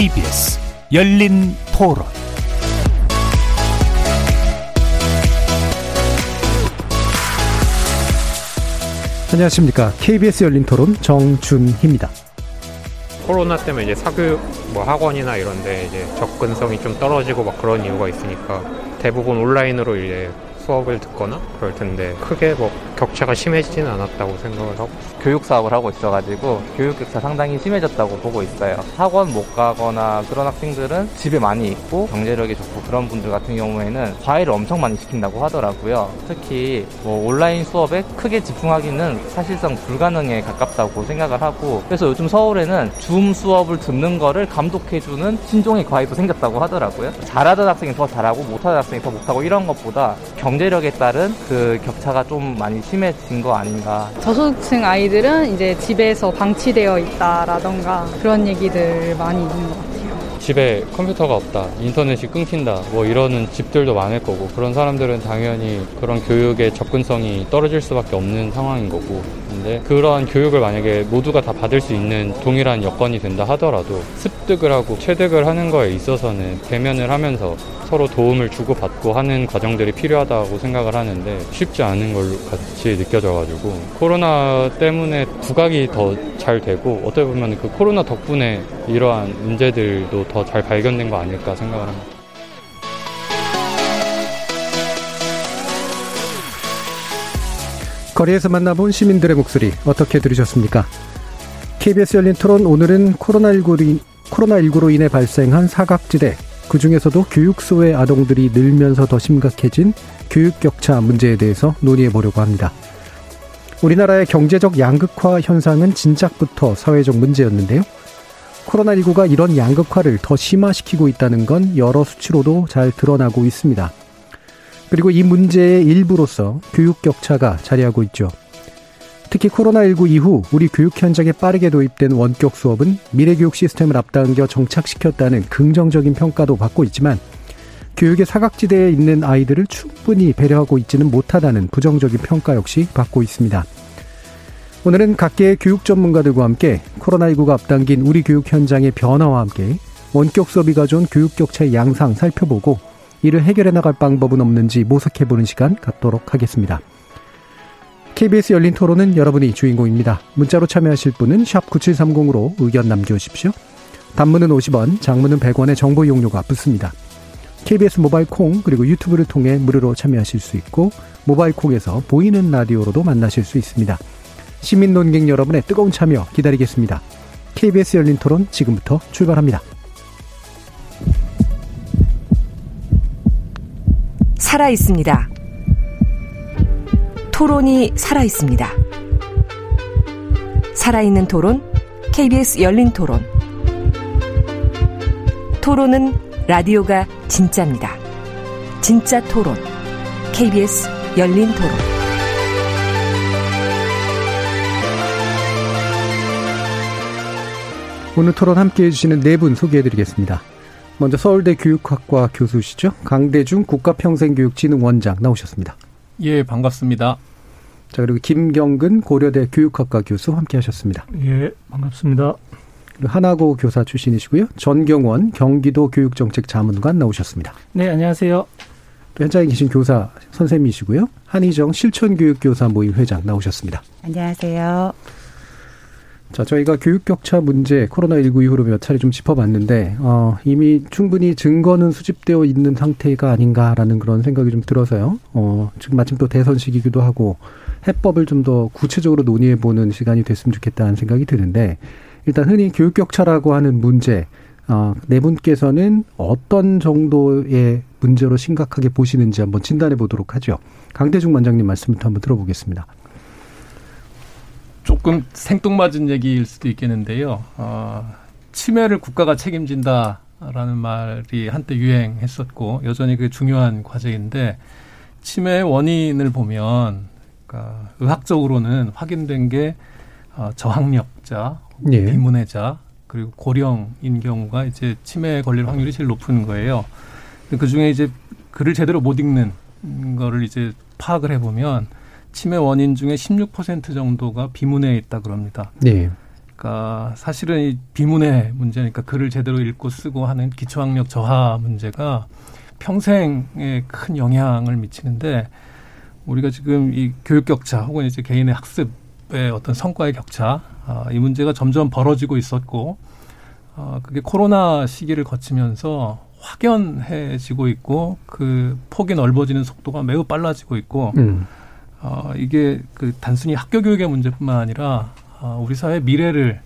KBS 열린 토론 안녕하십니까. KBS 열린 토론 정준희입니다. 코로나 때문에 이제 사교육 뭐 학원이나 이런데 이제 접근성이 좀 떨어지고 막 그런 이유가 있으니까 대부분 온라인으로 이제 수업을 듣거나 그럴 텐데 크게 뭐 격차가 심해지지는 않았다고 생각을 하고 교육 사업을 하고 있어가지고 교육 격차 상당히 심해졌다고 보고 있어요. 학원 못 가거나 그런 학생들은 집에 많이 있고 경제력이 좋고 그런 분들 같은 경우에는 과외를 엄청 많이 시킨다고 하더라고요. 특히 뭐 온라인 수업에 크게 집중하기는 사실상 불가능에 가깝다고 생각을 하고 그래서 요즘 서울에는 줌 수업을 듣는 거를 감독해주는 신종의 과외도 생겼다고 하더라고요. 잘하던 학생이 더 잘하고 못하던 학생이 더 못하고 이런 것보다 경제력에 따른 그 격차가 좀 많이 심해진 거 아닌가. 저소득층 아이들은 이제 집에서 방치되어 있다라던가 그런 얘기들 많이 있는 것 같아요. 집에 컴퓨터가 없다, 인터넷이 끊긴다, 뭐 이러는 집들도 많을 거고, 그런 사람들은 당연히 그런 교육의 접근성이 떨어질 수밖에 없는 상황인 거고, 근데 그러한 교육을 만약에 모두가 다 받을 수 있는 동일한 여건이 된다 하더라도 습득을 하고 체득을 하는 거에 있어서는 대면을 하면서 서로 도움을 주고받고 하는 과정들이 필요하다고 생각을 하는데 쉽지 않은 걸로 같이 느껴져가지고 코로나 때문에 부각이 더 잘 되고 어떻게 보면 그 코로나 덕분에 이러한 문제들도 더 잘 발견된 거 아닐까 생각을 합니다. 거리에서 만나본 시민들의 목소리 어떻게 들으셨습니까? KBS 열린 토론 오늘은 코로나19로, 코로나19로 인해 발생한 사각지대, 그 중에서도 교육소의 아동들이 늘면서 더 심각해진 교육 격차 문제에 대해서 논의해 보려고 합니다. 우리나라의 경제적 양극화 현상은 진작부터 사회적 문제였는데요. 코로나19가 이런 양극화를 더 심화시키고 있다는 건 여러 수치로도 잘 드러나고 있습니다. 그리고 이 문제의 일부로서 교육 격차가 자리하고 있죠. 특히 코로나19 이후 우리 교육 현장에 빠르게 도입된 원격 수업은 미래교육 시스템을 앞당겨 정착시켰다는 긍정적인 평가도 받고 있지만 교육의 사각지대에 있는 아이들을 충분히 배려하고 있지는 못하다는 부정적인 평가 역시 받고 있습니다. 오늘은 각계의 교육 전문가들과 함께 코로나19가 앞당긴 우리 교육 현장의 변화와 함께 원격 수업이 가져온 교육 격차의 양상 살펴보고 이를 해결해 나갈 방법은 없는지 모색해보는 시간 갖도록 하겠습니다. KBS 열린 토론은 여러분이 주인공입니다. 문자로 참여하실 분은 9730으로 의견 남겨주십시오. 단문은 50원, 장문은 100원의 정보 이용료가 붙습니다. KBS 모바일 콩 그리고 유튜브를 통해 무료로 참여하실 수 있고 모바일 콩에서 보이는 라디오로도 만나실 수 있습니다. 시민 논객 여러분의 뜨거운 참여 기다리겠습니다. KBS 열린 토론 지금부터 출발합니다. 살아 있습니다. 토론이 살아 있습니다. 살아있는 토론, KBS 열린 토론. 토론은 라디오가 진짜입니다. 진짜 토론, KBS 열린 토론. 오늘 토론 함께 해주시는 네 분 소개해드리겠습니다. 먼저 서울대 교육학과 교수시죠. 강대중 국가평생교육진흥원장 나오셨습니다. 예, 반갑습니다. 자, 그리고 김경근 고려대 교육학과 교수 함께 하셨습니다. 예, 반갑습니다. 하나고 교사 출신이시고요. 전경원 경기도 교육정책 자문관 나오셨습니다. 네, 안녕하세요. 또 현장에 계신 교사 선생님이시고요. 한희정 실천교육교사 모임 회장 나오셨습니다. 안녕하세요. 자, 저희가 교육 격차 문제 코로나19 이후로 몇 차례 좀 짚어봤는데 어, 이미 충분히 증거는 수집되어 있는 상태가 아닌가라는 그런 생각이 좀 들어서요. 어, 지금 마침 또 대선 시기기도 하고 해법을 좀 더 구체적으로 논의해 보는 시간이 됐으면 좋겠다는 생각이 드는데 일단 흔히 교육 격차라고 하는 문제 어, 네 분께서는 어떤 정도의 문제로 심각하게 보시는지 한번 진단해 보도록 하죠. 강대중 원장님 말씀부터 한번 들어보겠습니다. 조금 생뚱맞은 얘기일 수도 있겠는데요. 어, 치매를 국가가 책임진다라는 말이 한때 유행했었고 여전히 그 중요한 과제인데 치매의 원인을 보면 그러니까 의학적으로는 확인된 게 어, 저항력자, 예. 비문해자 그리고 고령인 경우가 이제 치매에 걸릴 확률이 제일 높은 거예요. 그 중에 이제 글을 제대로 못 읽는 거를 이제 파악을 해보면 치매 원인 중에 16% 정도가 비문에 있다 그럽니다. 네. 그러니까 사실은 이 비문의 문제니까 글을 제대로 읽고 쓰고 하는 기초학력 저하 문제가 평생에 큰 영향을 미치는데 우리가 지금 이 교육 격차 혹은 이제 개인의 학습의 어떤 성과의 격차 아, 이 문제가 점점 벌어지고 있었고 아, 그게 코로나 시기를 거치면서 확연해지고 있고 그 폭이 넓어지는 속도가 매우 빨라지고 있고 음. 어, 이게 그 단순히 학교 교육의 문제뿐만 아니라 어, 우리 사회 미래를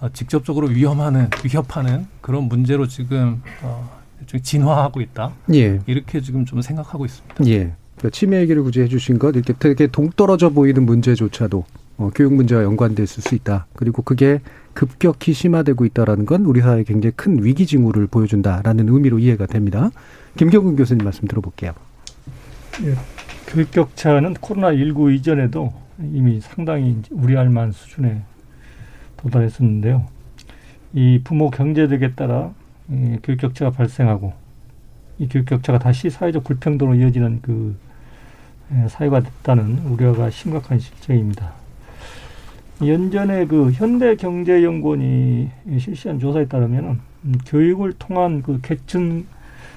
어, 직접적으로 위험하는 위협하는 그런 문제로 지금 어, 진화하고 있다. 예. 이렇게 지금 좀 생각하고 있습니다. 예. 그러니까 치매 얘기를 굳이 해주신 것 이렇게 되게 동떨어져 보이는 문제조차도 어, 교육 문제와 연관됐을 수 있다. 그리고 그게 급격히 심화되고 있다라는 건 우리 사회에 굉장히 큰 위기 징후를 보여준다라는 의미로 이해가 됩니다. 김경근 교수님 말씀 들어볼게요. 예. 교육 격차는 코로나19 이전에도 이미 상당히 우려할 만한 수준에 도달했었는데요. 이 부모 경제력에 따라 이 교육 격차가 발생하고 이 교육 격차가 다시 사회적 불평등으로 이어지는 그 사회가 됐다는 우려가 심각한 실정입니다. 연전에 그 현대경제연구원이 실시한 조사에 따르면 음, 교육을 통한 그 계층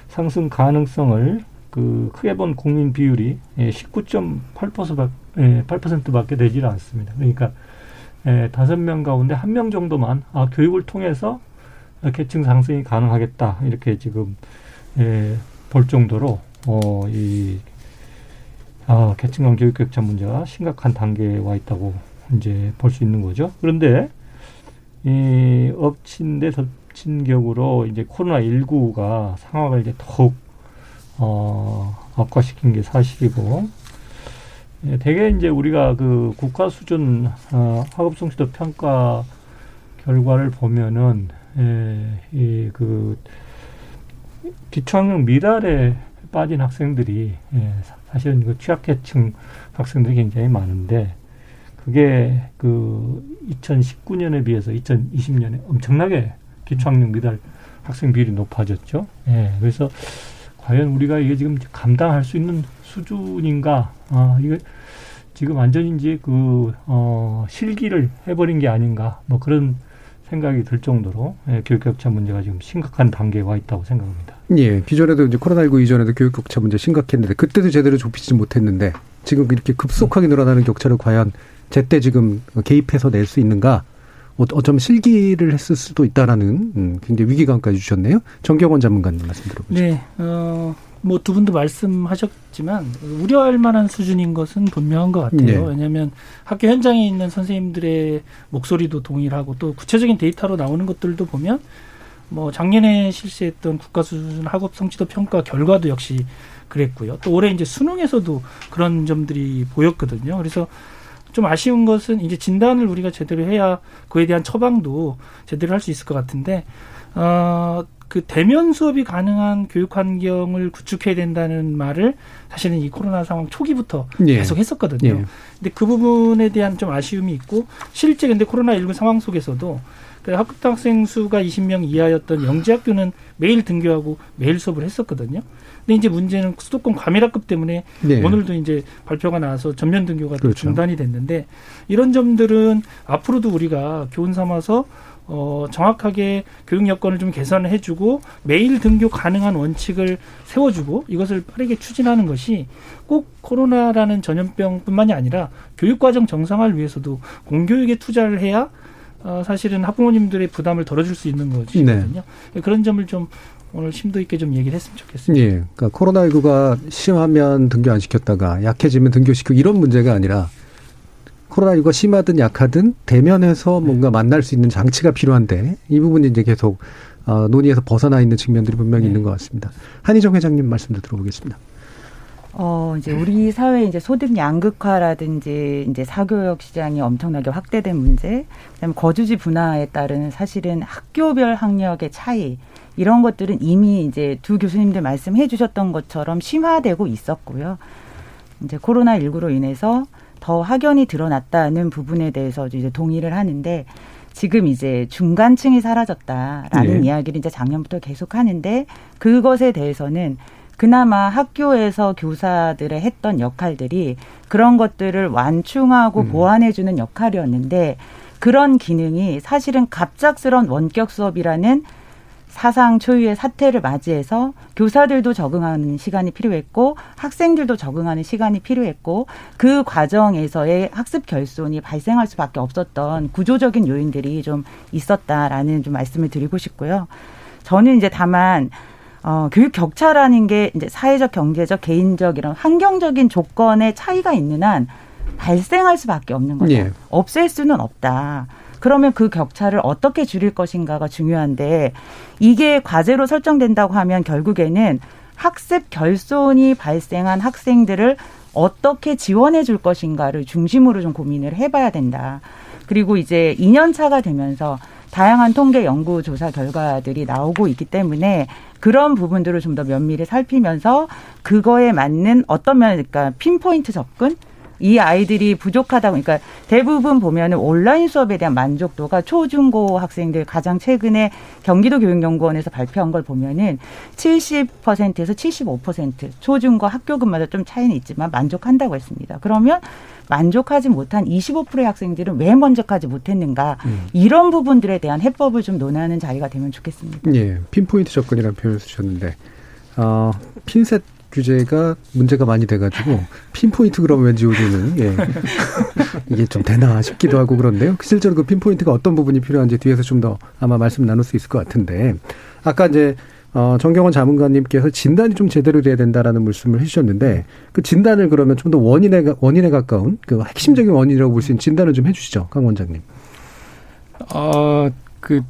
상승 가능성을 그 크게 본 국민 비율이 19.8%밖에 예, 8%밖에 되질 않습니다. 그러니까 예, 다섯 명 가운데 한 명 정도만 아, 교육을 통해서 계층 상승이 가능하겠다 이렇게 지금 예, 볼 정도로 어, 이 아, 계층 간 교육 격차 문제가 심각한 단계에 와 있다고 이제 볼 수 있는 거죠. 그런데 이 엎친 데 덮친 격으로 이제 코로나 19가 상황을 이제 더욱 어, 악화시킨 게 사실이고, 예, 대개 이제 우리가 그 국가 수준 어, 학업 성취도 평가 결과를 보면은 예, 이그 기초학력 미달에 빠진 학생들이 예, 사실은 그 취약계층 학생들이 굉장히 많은데 그게 그 2019년에 비해서 2020년에 엄청나게 기초학력 미달 학생 비율이 높아졌죠. 예, 그래서 과연 우리가 이게 지금 감당할 수 있는 수준인가? 아, 이거 지금 이제 그, 어, 실기를 해버린 게 아닌가? 뭐 그런 생각이 들 정도로 예, 교육 격차 문제가 지금 심각한 단계에 와 있다고 생각합니다. 예, 기존에도 이제 코로나19 이전에도 교육 격차 문제 심각했는데 그때도 제대로 좁히지 못했는데 지금 이렇게 급속하게 늘어나는 격차를 과연 제때 지금 개입해서 낼 수 있는가? 어, 어쩌면 실기를 했을 수도 있다라는 음, 굉장히 위기감까지 주셨네요. 정경원 전문가님 말씀 들어보죠. 네, 어, 뭐 두 분도 말씀하셨지만 우려할 만한 수준인 것은 분명한 것 같아요. 네. 왜냐하면 학교 현장에 있는 선생님들의 목소리도 동일하고 또 구체적인 데이터로 나오는 것들도 보면 뭐 작년에 실시했던 국가 수준 학업 성취도 평가 결과도 역시 그랬고요. 또 올해 이제 수능에서도 그런 점들이 보였거든요. 그래서 좀 아쉬운 것은 이제 진단을 우리가 제대로 해야 그에 대한 처방도 제대로 할 수 있을 것 같은데 어, 그 대면 수업이 가능한 교육 환경을 구축해야 된다는 말을 사실은 이 코로나 상황 초기부터 예. 계속 했었거든요. 예. 근데 그 부분에 대한 좀 아쉬움이 있고 실제 근데 코로나 19 상황 속에서도 그 학급당 학생 수가 20명 이하였던 영재학교는 매일 등교하고 매일 수업을 했었거든요. 근데 이제 문제는 수도권 과밀학급 때문에 네. 오늘도 이제 발표가 나와서 전면 등교가 그렇죠. 중단이 됐는데 이런 점들은 앞으로도 우리가 교훈 삼아서 어, 정확하게 교육 여건을 좀 개선을 해주고 매일 등교 가능한 원칙을 세워주고 이것을 빠르게 추진하는 것이 꼭 코로나라는 전염병뿐만이 아니라 교육과정 정상화를 위해서도 공교육에 투자를 해야 어, 사실은 학부모님들의 부담을 덜어줄 수 있는 것이거든요. 네. 그런 점을 좀 오늘 심도 있게 좀 얘기를 했으면 좋겠습니다. 예. 그러니까 코로나19가 심하면 등교 안 시켰다가 약해지면 등교시키고 이런 문제가 아니라 코로나19가 심하든 약하든 대면에서 뭔가 만날 수 있는 장치가 필요한데 이 부분이 이제 계속 어, 논의에서 벗어나 있는 측면들이 분명히 네. 있는 것 같습니다. 한희정 회장님 말씀도 들어보겠습니다. 어, 이제 우리 사회 이제 소득 양극화라든지 이제 사교육 시장이 엄청나게 확대된 문제, 그다음에 거주지 분화에 따른 사실은 학교별 학력의 차이, 이런 것들은 이미 이제 두 교수님들 말씀해 주셨던 것처럼 심화되고 있었고요. 이제 코로나 19로 인해서 더 확연히 드러났다는 부분에 대해서 이제 동의를 하는데 지금 이제 중간층이 사라졌다라는 네. 이야기를 이제 작년부터 계속 하는데 그것에 대해서는 그나마 학교에서 교사들의 했던 역할들이 그런 것들을 완충하고 음. 보완해주는 역할이었는데 그런 기능이 사실은 갑작스런 원격 수업이라는 사상 초유의 사태를 맞이해서 교사들도 적응하는 시간이 필요했고 학생들도 적응하는 시간이 필요했고 그 과정에서의 학습 결손이 발생할 수밖에 없었던 구조적인 요인들이 좀 있었다라는 좀 말씀을 드리고 싶고요. 저는 이제 다만 어, 교육 격차라는 게 이제 사회적, 경제적, 개인적 이런 환경적인 조건의 차이가 있는 한 발생할 수밖에 없는 거죠. 예. 없앨 수는 없다. 그러면 그 격차를 어떻게 줄일 것인가가 중요한데 이게 과제로 설정된다고 하면 결국에는 학습 결손이 발생한 학생들을 어떻게 지원해 줄 것인가를 중심으로 좀 고민을 해봐야 된다. 그리고 이제 2년 차가 되면서 다양한 통계 연구 조사 결과들이 나오고 있기 때문에 그런 부분들을 좀 더 면밀히 살피면서 그거에 맞는 어떤 면, 그러니까 핀포인트 접근 이 아이들이 부족하다고 그러니까 대부분 보면은 온라인 수업에 대한 만족도가 초중고 학생들 가장 최근에 경기도 교육연구원에서 발표한 걸 보면은 70%에서 75% 초중고 학교급마다 좀 차이는 있지만 만족한다고 했습니다. 그러면 만족하지 못한 25%의 학생들은 왜 만족하지 못했는가 음. 이런 부분들에 대한 해법을 좀 논하는 자리가 되면 좋겠습니다. 예, 핀포인트 접근이라는 표현을 쓰셨는데 어, 핀셋 규제가 문제가 많이 돼가지고 핀포인트 그러면 왠지 우리는 예. 이게 좀 되나 싶기도 하고 그런데요. 실제로 그 핀포인트가 어떤 부분이 필요한지 뒤에서 좀 더 아마 말씀 나눌 수 있을 것 같은데 아까 이제 어, 정경원 자문관님께서 진단이 좀 제대로 돼야 된다라는 말씀을 해주셨는데 그 진단을 그러면 좀 더 원인에 원인에 가까운 그 핵심적인 원인이라고 볼 수 있는 진단을 좀 해주시죠, 강 원장님. 어 그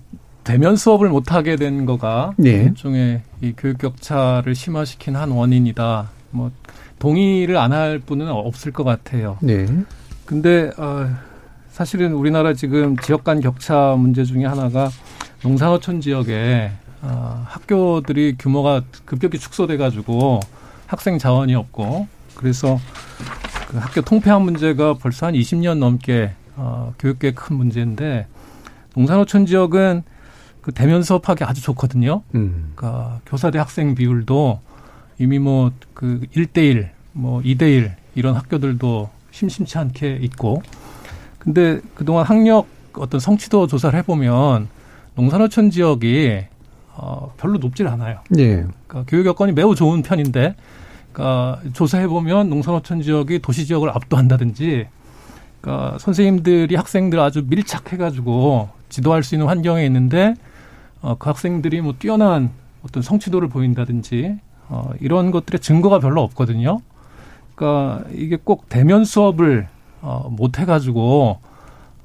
대면 수업을 못 하게 된 거가 네. 일종의 이 교육 격차를 심화시킨 한 원인이다. 뭐 동의를 안 할 분은 없을 것 같아요. 네. 근데 어 사실은 우리나라 지금 지역 간 격차 문제 중에 하나가 농산어촌 지역에 어, 학교들이 규모가 급격히 축소돼 가지고 학생 자원이 없고 그래서 그 학교 통폐합 문제가 벌써 한 20년 넘게 어, 교육계 큰 문제인데 농산어촌 지역은 그 대면 수업하기 아주 좋거든요. 음. 그러니까 교사 대 학생 비율도 이미 뭐 그 1대1, 뭐 2대1 이런 학교들도 심심치 않게 있고. 근데 그동안 학력 어떤 성취도 조사를 해보면 농산어촌 지역이 어, 별로 높질 않아요. 예. 그러니까 교육 여건이 매우 좋은 편인데, 그러니까 조사해 보면 농산어촌 지역이 도시 지역을 압도한다든지, 그러니까 선생님들이 학생들 아주 밀착해가지고 지도할 수 있는 환경에 있는데 어, 그 학생들이 뭐 뛰어난 어떤 성취도를 보인다든지 어, 이런 것들의 증거가 별로 없거든요. 그러니까 이게 꼭 대면 수업을 어, 못 해가지고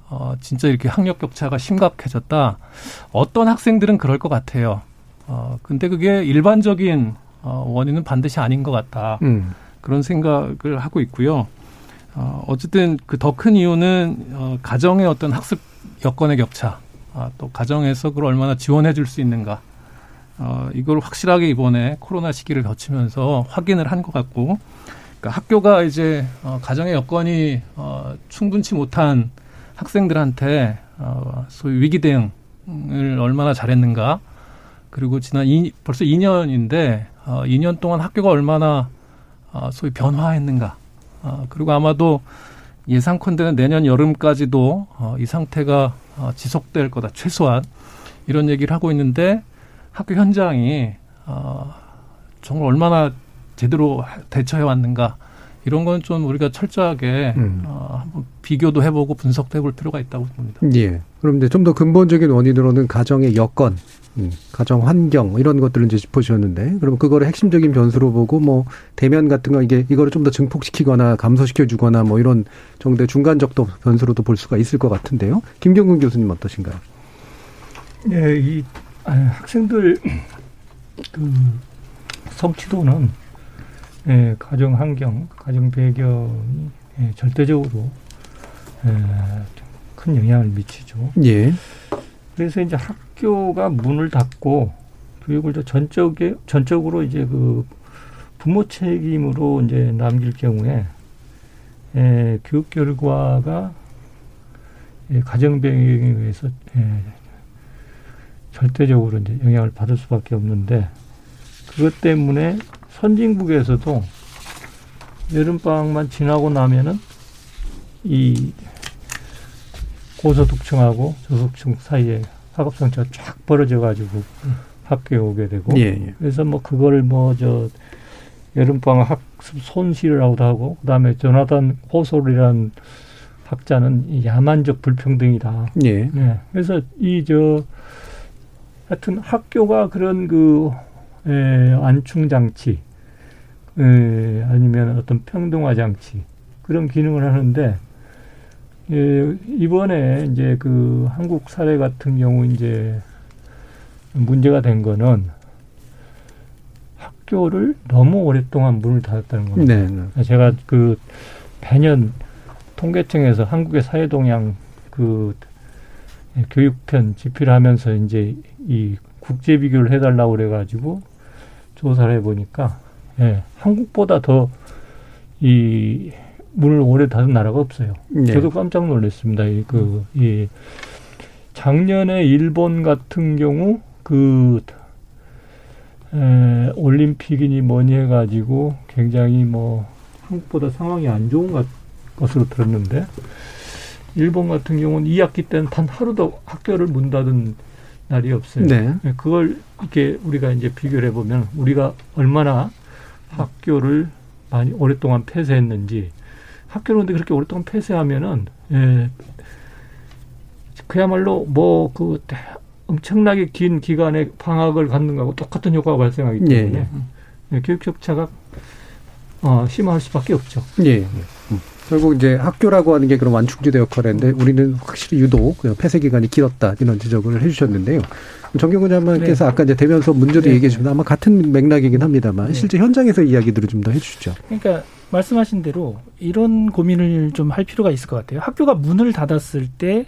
어, 진짜 이렇게 학력 격차가 심각해졌다. 어떤 학생들은 그럴 것 같아요. 어, 근데 그게 일반적인 어, 원인은 반드시 아닌 것 같다. 음. 그런 생각을 하고 있고요. 어, 어쨌든 그 더 큰 이유는 어, 가정의 어떤 학습 여건의 격차. 아, 또 가정에서 그걸 얼마나 지원해 줄 수 있는가. 어, 이걸 확실하게 이번에 코로나 시기를 거치면서 확인을 한 것 같고, 그러니까 학교가 이제 어, 가정의 여건이 어, 충분치 못한 학생들한테 어, 소위 위기 대응을 얼마나 잘했는가. 그리고 지난 이, 벌써 2년인데 어, 2년 동안 학교가 얼마나 어, 소위 변화했는가. 어, 그리고 아마도 예상컨대는 내년 여름까지도 어, 이 상태가 어, 지속될 거다 최소한 이런 얘기를 하고 있는데 학교 현장이 어, 정말 얼마나 제대로 대처해 왔는가 이런 건 좀 우리가 철저하게 음. 어, 한번 비교도 해보고 분석도 해볼 필요가 있다고 봅니다. 예. 그럼 이제 좀 더 근본적인 원인으로는 가정의 여건, 음, 가정 환경 이런 것들을 이제 짚어주셨는데, 그럼 그거를 핵심적인 변수로 보고 뭐 대면 같은 거 이게 이거를 좀 더 증폭시키거나 감소시켜 주거나 뭐 이런 정도의 중간적도 변수로도 볼 수가 있을 것 같은데요. 김경근 교수님 어떠신가요? 예, 이 아, 학생들 그 성취도는 예, 가정 환경, 가정 배경이 예, 절대적으로 예, 큰 영향을 미치죠. 예. 그래서 이제 학교가 문을 닫고 교육을 전적에 전적으로 이제 그 부모 책임으로 이제 남길 경우에 예, 교육 결과가 예, 가정 배경에 의해서 예, 절대적으로 이제 영향을 받을 수밖에 없는데 그것 때문에 선진국에서도 여름방학만 지나고 나면은 이 고소득층하고 저소득층 사이에 학업성차가 쫙 벌어져 가지고 학교에 오게 되고 예, 예. 그래서 뭐 그걸 뭐 저 여름방학 학습 손실이라고도 하고 그다음에 조나단 호솔이라는 학자는 이 야만적 불평등이다. 예. 네. 그래서 이 저 하여튼 학교가 그런 그 에, 안충 장치 에, 아니면 어떤 평등화 장치 그런 기능을 하는데 예, 이번에 이제 그 한국 사례 같은 경우 이제 문제가 된 거는 학교를 너무 오랫동안 문을 닫았다는 겁니다. 네, 네. 제가 그 배년 통계청에서 한국의 사회 동향 그 교육편 집필을 하면서 이제 이 국제 비교를 해달라고 그래가지고 조사를 해보니까 예, 한국보다 더 이 문을 오래 닫은 나라가 없어요. 네. 저도 깜짝 놀랐습니다. 이그이 작년에 일본 같은 경우 그 에, 올림픽이니 뭐니 해가지고 굉장히 뭐 한국보다 상황이 안 좋은 것, 것으로 들었는데 일본 같은 경우는 2학기 때는 단 하루도 학교를 문 닫은 날이 없어요. 네. 그걸 이렇게 우리가 이제 비교를 해보면 우리가 얼마나 학교를 많이 오랫동안 폐쇄했는지 학교를 근데 그렇게 오랫동안 폐쇄하면은 예, 그야말로 뭐 그 엄청나게 긴 기간의 방학을 갖는 거하고 똑같은 효과가 발생하기 때문에 예, 예, 교육 격차가 어, 심할 수밖에 없죠. 예. 예. 음. 결국 이제 학교라고 하는 게 그런 완충지대 역할을 했는데 우리는 확실히 유독 그 폐쇄 기간이 길었다 이런 지적을 해주셨는데요. 정경훈 장관께서 아까 이제 대면서 문제도 네. 얘기해 주면 아마 같은 맥락이긴 합니다만 네. 실제 현장에서 이야기들을 좀 더 해주시죠. 그러니까 말씀하신 대로 이런 고민을 좀 할 필요가 있을 것 같아요. 학교가 문을 닫았을 때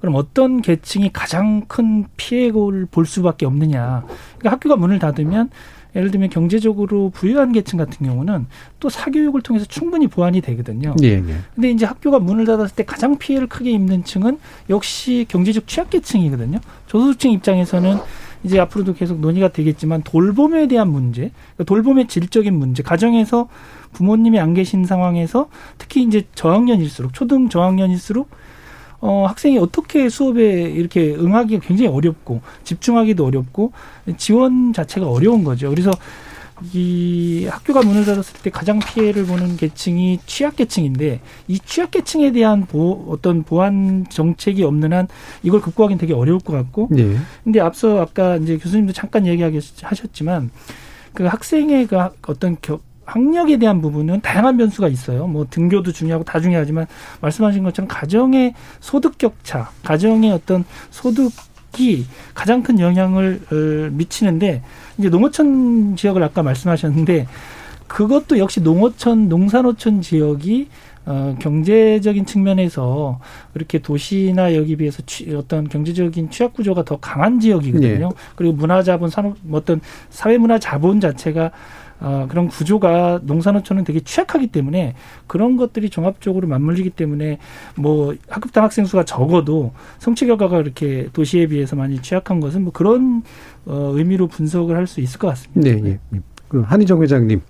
그럼 어떤 계층이 가장 큰 피해를 볼 수밖에 없느냐. 그러니까 학교가 문을 닫으면 예를 들면 경제적으로 부유한 계층 같은 경우는 또 사교육을 통해서 충분히 보완이 되거든요. 예, 예. 근데 이제 학교가 문을 닫았을 때 가장 피해를 크게 입는 층은 역시 경제적 취약계층이거든요. 저소득층 입장에서는 이제 앞으로도 계속 논의가 되겠지만 돌봄에 대한 문제, 그러니까 돌봄의 질적인 문제, 가정에서 부모님이 안 계신 상황에서 특히 이제 저학년일수록 초등 저학년일수록 어, 학생이 어떻게 수업에 이렇게 응하기가 굉장히 어렵고 집중하기도 어렵고 지원 자체가 어려운 거죠. 그래서 이 학교가 문을 닫았을 때 가장 피해를 보는 계층이 취약계층인데 이 취약계층에 대한 보, 어떤 보완 정책이 없는 한 이걸 극복하기는 되게 어려울 것 같고 예. 근데 앞서 아까 이제 교수님도 잠깐 얘기하셨지만 그 학생의 그 어떤 겨, 학력에 대한 부분은 다양한 변수가 있어요. 뭐 등교도 중요하고 다 중요하지만 말씀하신 것처럼 가정의 소득 격차, 가정의 어떤 소득이 가장 큰 영향을 어, 미치는데 이제 농어촌 지역을 아까 말씀하셨는데 그것도 역시 농어촌, 농산어촌 지역이 어, 경제적인 측면에서 이렇게 도시나 여기 비해서 취, 어떤 경제적인 취약 구조가 더 강한 지역이거든요. 네. 그리고 문화 자본 산업 뭐 어떤 사회 문화 자본 자체가 어, 그런 구조가 농산어촌은 되게 취약하기 때문에 그런 것들이 종합적으로 맞물리기 때문에 뭐 학급당 학생 수가 적어도 성취 결과가 이렇게 도시에 비해서 많이 취약한 것은 뭐 그런 어, 의미로 분석을 할 수 있을 것 같습니다. 네, 예. 그 한희정 회장님.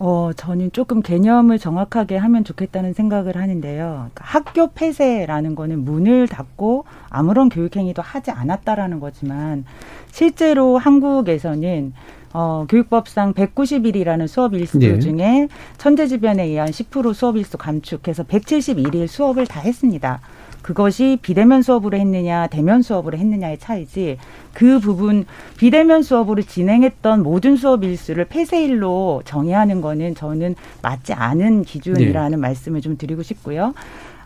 어, 저는 조금 개념을 정확하게 하면 좋겠다는 생각을 하는데요. 그러니까 학교 폐쇄라는 거는 문을 닫고 아무런 교육행위도 하지 않았다라는 거지만 실제로 한국에서는 어, 교육법상 190일이라는 수업 일수 예. 중에 천재지변에 의한 10% 수업 일수 감축해서 171일 수업을 다 했습니다. 그것이 비대면 수업으로 했느냐, 대면 수업으로 했느냐의 차이지, 그 부분, 비대면 수업으로 진행했던 모든 수업 일수를 폐쇄일로 정의하는 거는 저는 맞지 않은 기준이라는 말씀을 좀 드리고 싶고요.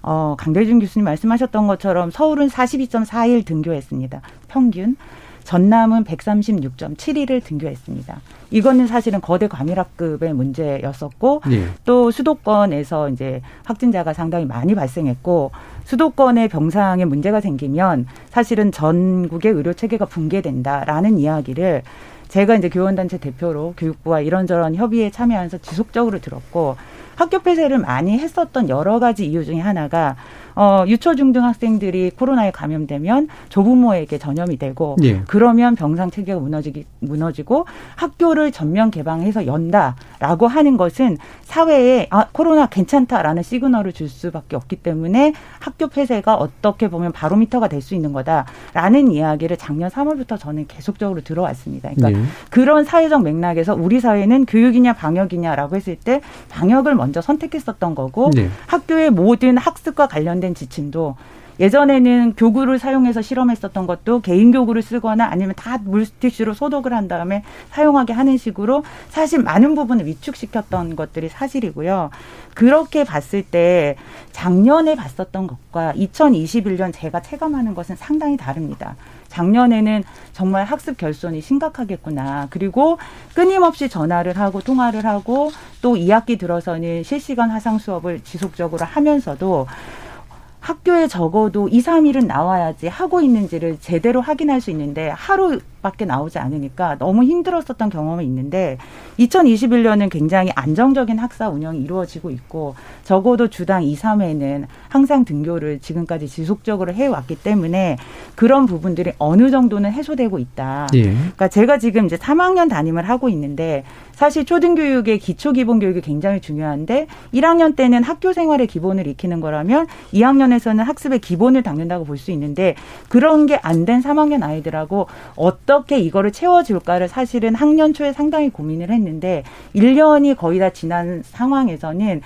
어, 강대중 교수님 말씀하셨던 것처럼 서울은 42.4일 등교했습니다. 평균. 전남은 136.7일을 등교했습니다. 이거는 사실은 거대 과밀학급의 문제였었고 예. 또 수도권에서 이제 확진자가 상당히 많이 발생했고 수도권의 병상에 문제가 생기면 사실은 전국의 의료 체계가 붕괴된다라는 이야기를 제가 이제 교원단체 대표로 교육부와 이런저런 협의에 참여하면서 지속적으로 들었고 학교 폐쇄를 많이 했었던 여러 가지 이유 중에 하나가 어, 유초 중등 학생들이 코로나에 감염되면 조부모에게 전염이 되고 예. 그러면 병상 체계가 무너지기 무너지고 학교를 전면 개방해서 연다라고 하는 것은 사회에 아 코로나 괜찮다라는 시그널을 줄 수밖에 없기 때문에 학교 폐쇄가 어떻게 보면 바로미터가 될 수 있는 거다라는 이야기를 작년 3월부터 저는 계속적으로 들어왔습니다. 그러니까 예. 그런 사회적 맥락에서 우리 사회는 교육이냐 방역이냐라고 했을 때 방역을 먼저 선택했었던 거고 네. 학교의 모든 학습과 관련 된 지침도 예전에는 교구를 사용해서 실험했었던 것도 개인 교구를 쓰거나 아니면 다 물티슈로 소독을 한 다음에 사용하게 하는 식으로 사실 많은 부분을 위축시켰던 것들이 사실이고요. 그렇게 봤을 때 작년에 봤었던 것과 2021년 제가 체감하는 것은 상당히 다릅니다. 작년에는 정말 학습 결손이 심각하겠구나. 그리고 끊임없이 전화를 하고 통화를 하고 또 2학기 들어서는 실시간 화상 수업을 지속적으로 하면서도 학교에 적어도 2, 3일은 나와야지 하고 있는지를 제대로 확인할 수 있는데 하루밖에 나오지 않으니까 너무 힘들었었던 경험이 있는데 2021년은 굉장히 안정적인 학사 운영이 이루어지고 있고 적어도 주당 2, 3회는 항상 등교를 지금까지 지속적으로 해왔기 때문에 그런 부분들이 어느 정도는 해소되고 있다. 예. 그러니까 제가 지금 이제 3학년 담임을 하고 있는데 사실 초등교육의 기초 기본 교육이 굉장히 중요한데 1학년 때는 학교 생활의 기본을 익히는 거라면 2학년에서는 학습의 기본을 닦는다고 볼 수 있는데 그런 게 안 된 3학년 아이들하고 어떻게 이거를 채워줄까를 사실은 학년 초에 상당히 고민을 했는데 1년이 거의 다 지난 상황에서는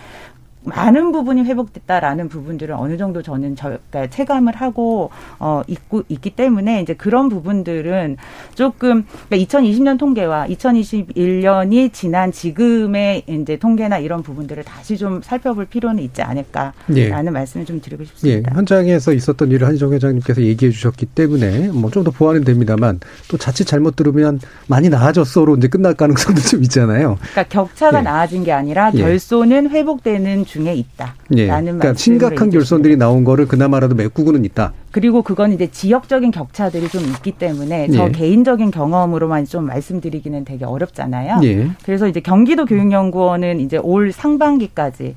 많은 부분이 회복됐다라는 부분들을 어느 정도 저는 저, 그러니까 체감을 하고 어 있고 있기 때문에 이제 그런 부분들은 조금 그러니까 2020년 통계와 2021년이 지난 지금의 이제 통계나 이런 부분들을 다시 좀 살펴볼 필요는 있지 않을까라는 예. 말씀을 좀 드리고 예, 싶습니다. 현장에서 있었던 일을 한희정 회장님께서 얘기해 주셨기 때문에 뭐 좀 더 보완은 됩니다만 또 자칫 잘못 들으면 많이 나아졌어로 이제 끝날 가능성도 좀 있잖아요. 그러니까 격차가 예. 나아진 게 아니라 예. 결손은 회복되는 중에 있다라는 예. 그러니까 심각한. 결손들이 나온 거를 그나마라도 메꾸고는 있다. 그리고 그건 이제 지역적인 격차들이 좀 있기 때문에 저 예. 개인적인 경험으로만 좀 말씀드리기는 되게 어렵잖아요. 예. 그래서 이제 경기도 교육연구원은 이제 올 상반기까지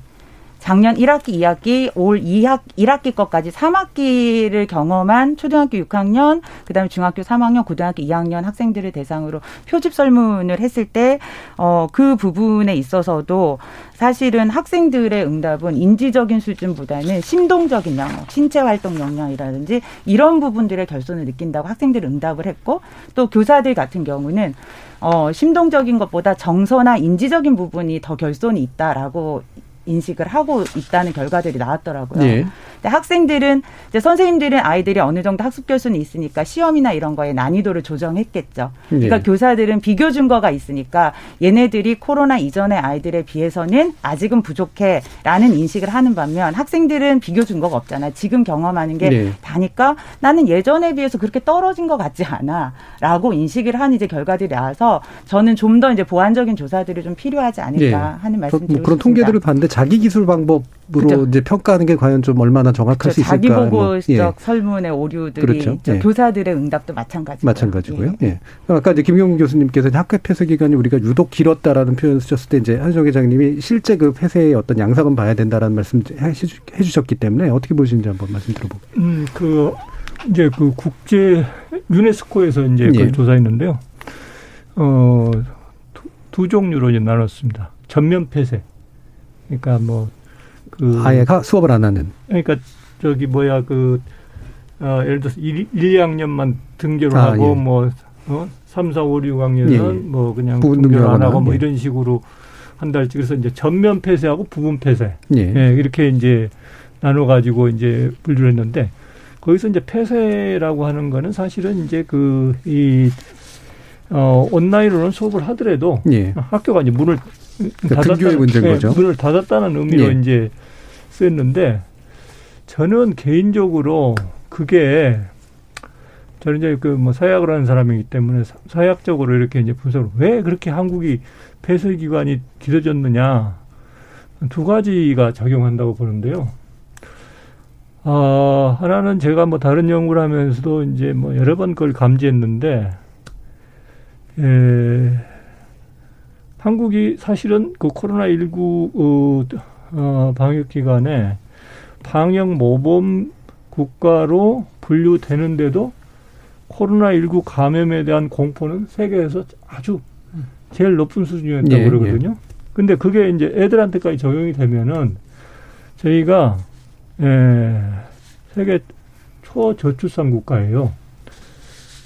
작년 1학기, 2학기, 올 2학, 1학기 것까지 3학기를 경험한 초등학교 6학년, 그다음에 중학교 3학년, 고등학교 2학년 학생들을 대상으로 표집 설문을 했을 때, 어, 그 부분에 있어서도 사실은 학생들의 응답은 인지적인 수준보다는 심동적인 영역, 신체 활동 영역이라든지 이런 부분들의 결손을 느낀다고 학생들이 응답을 했고, 또 교사들 같은 경우는 어, 심동적인 것보다 정서나 인지적인 부분이 더 결손이 있다라고 인식을 하고 있다는 결과들이 나왔더라고요. 예. 근데 학생들은 이제 선생님들은 아이들이 어느 정도 학습 결손이 있으니까 시험이나 이런 거에 난이도를 조정했겠죠. 그러니까 예. 교사들은 비교 증거가 있으니까 얘네들이 코로나 이전의 아이들에 비해서는 아직은 부족해라는 인식을 하는 반면 학생들은 비교 증거가 없잖아. 지금 경험하는 게 네. 다니까 나는 예전에 비해서 그렇게 떨어진 것 같지 않아라고 인식을 한 이제 결과들이 나와서 저는 좀 더 이제 보완적인 조사들이 좀 필요하지 않을까 예. 하는 저- 말씀 뭐 드리고 그런 싶습니다. 통계들을 봤는데 자기 기술 방법으로 그죠. 이제 평가하는 게 과연 좀 얼마나 정확할 그렇죠. 수 있을까? 자기 뭐, 보고적 예. 설문의 오류들이 그렇죠. 있죠. 예. 교사들의 응답도 마찬가지고. 마찬가지고요. 예. 아까 이제 김용 교수님께서 학교 폐쇄 기간이 우리가 유독 길었다라는 표현을 쓰셨을 때 이제 한정 회장님이 실제 그 폐쇄의 어떤 양상은 봐야 된다라는 말씀 해주- 해주셨기 때문에 어떻게 보시는지 한번 말씀 들어볼게요. 음, 그 이제 그 국제 유네스코에서 이제 예. 그 조사했는데요. 어, 두, 두 종류로 이제 나눴습니다. 전면 폐쇄. 그러니까 뭐 그 아예 가- 수업을 안 하는. 그러니까 저기 뭐야 그 어, 예를 들어서 1, 1 2학년만 등교를 아, 하고 예. 뭐 어? 3, 4, 5, 6학년은 예, 예. 뭐 그냥 등교를 안 하고 뭐 예. 이런 식으로 한 달치 그래서 이제 전면 폐쇄하고 부분 폐쇄. 예. 예, 이렇게 이제 나눠 가지고 이제 분류를 했는데 거기서 이제 폐쇄라고 하는 거는 사실은 이제 그 이 어, 온라인으로는 수업을 하더라도 예. 학교가 이제 문을 그러니까 등교의 문제인 예, 거죠. 문을 닫았다는 의미로 예. 이제 쓰였는데 저는 개인적으로 그게 저는 이제 그 뭐 사회학을 하는 사람이기 때문에 사- 사회학적으로 이렇게 이제 분석을 왜 그렇게 한국이 폐쇄 기간이 길어졌느냐 두 가지가 작용한다고 보는데요. 아, 하나는 제가 뭐 다른 연구를 하면서도 이제 뭐 여러 번 그걸 감지했는데, 에, 한국이 사실은 그 코로나19 어, 어, 방역 기간에 방역 모범 국가로 분류되는데도 코로나19 감염에 대한 공포는 세계에서 아주 제일 높은 수준이었다고 예, 그러거든요. 근데 그게 이제 애들한테까지 적용이 되면은 저희가 에, 세계 초저출산 국가예요.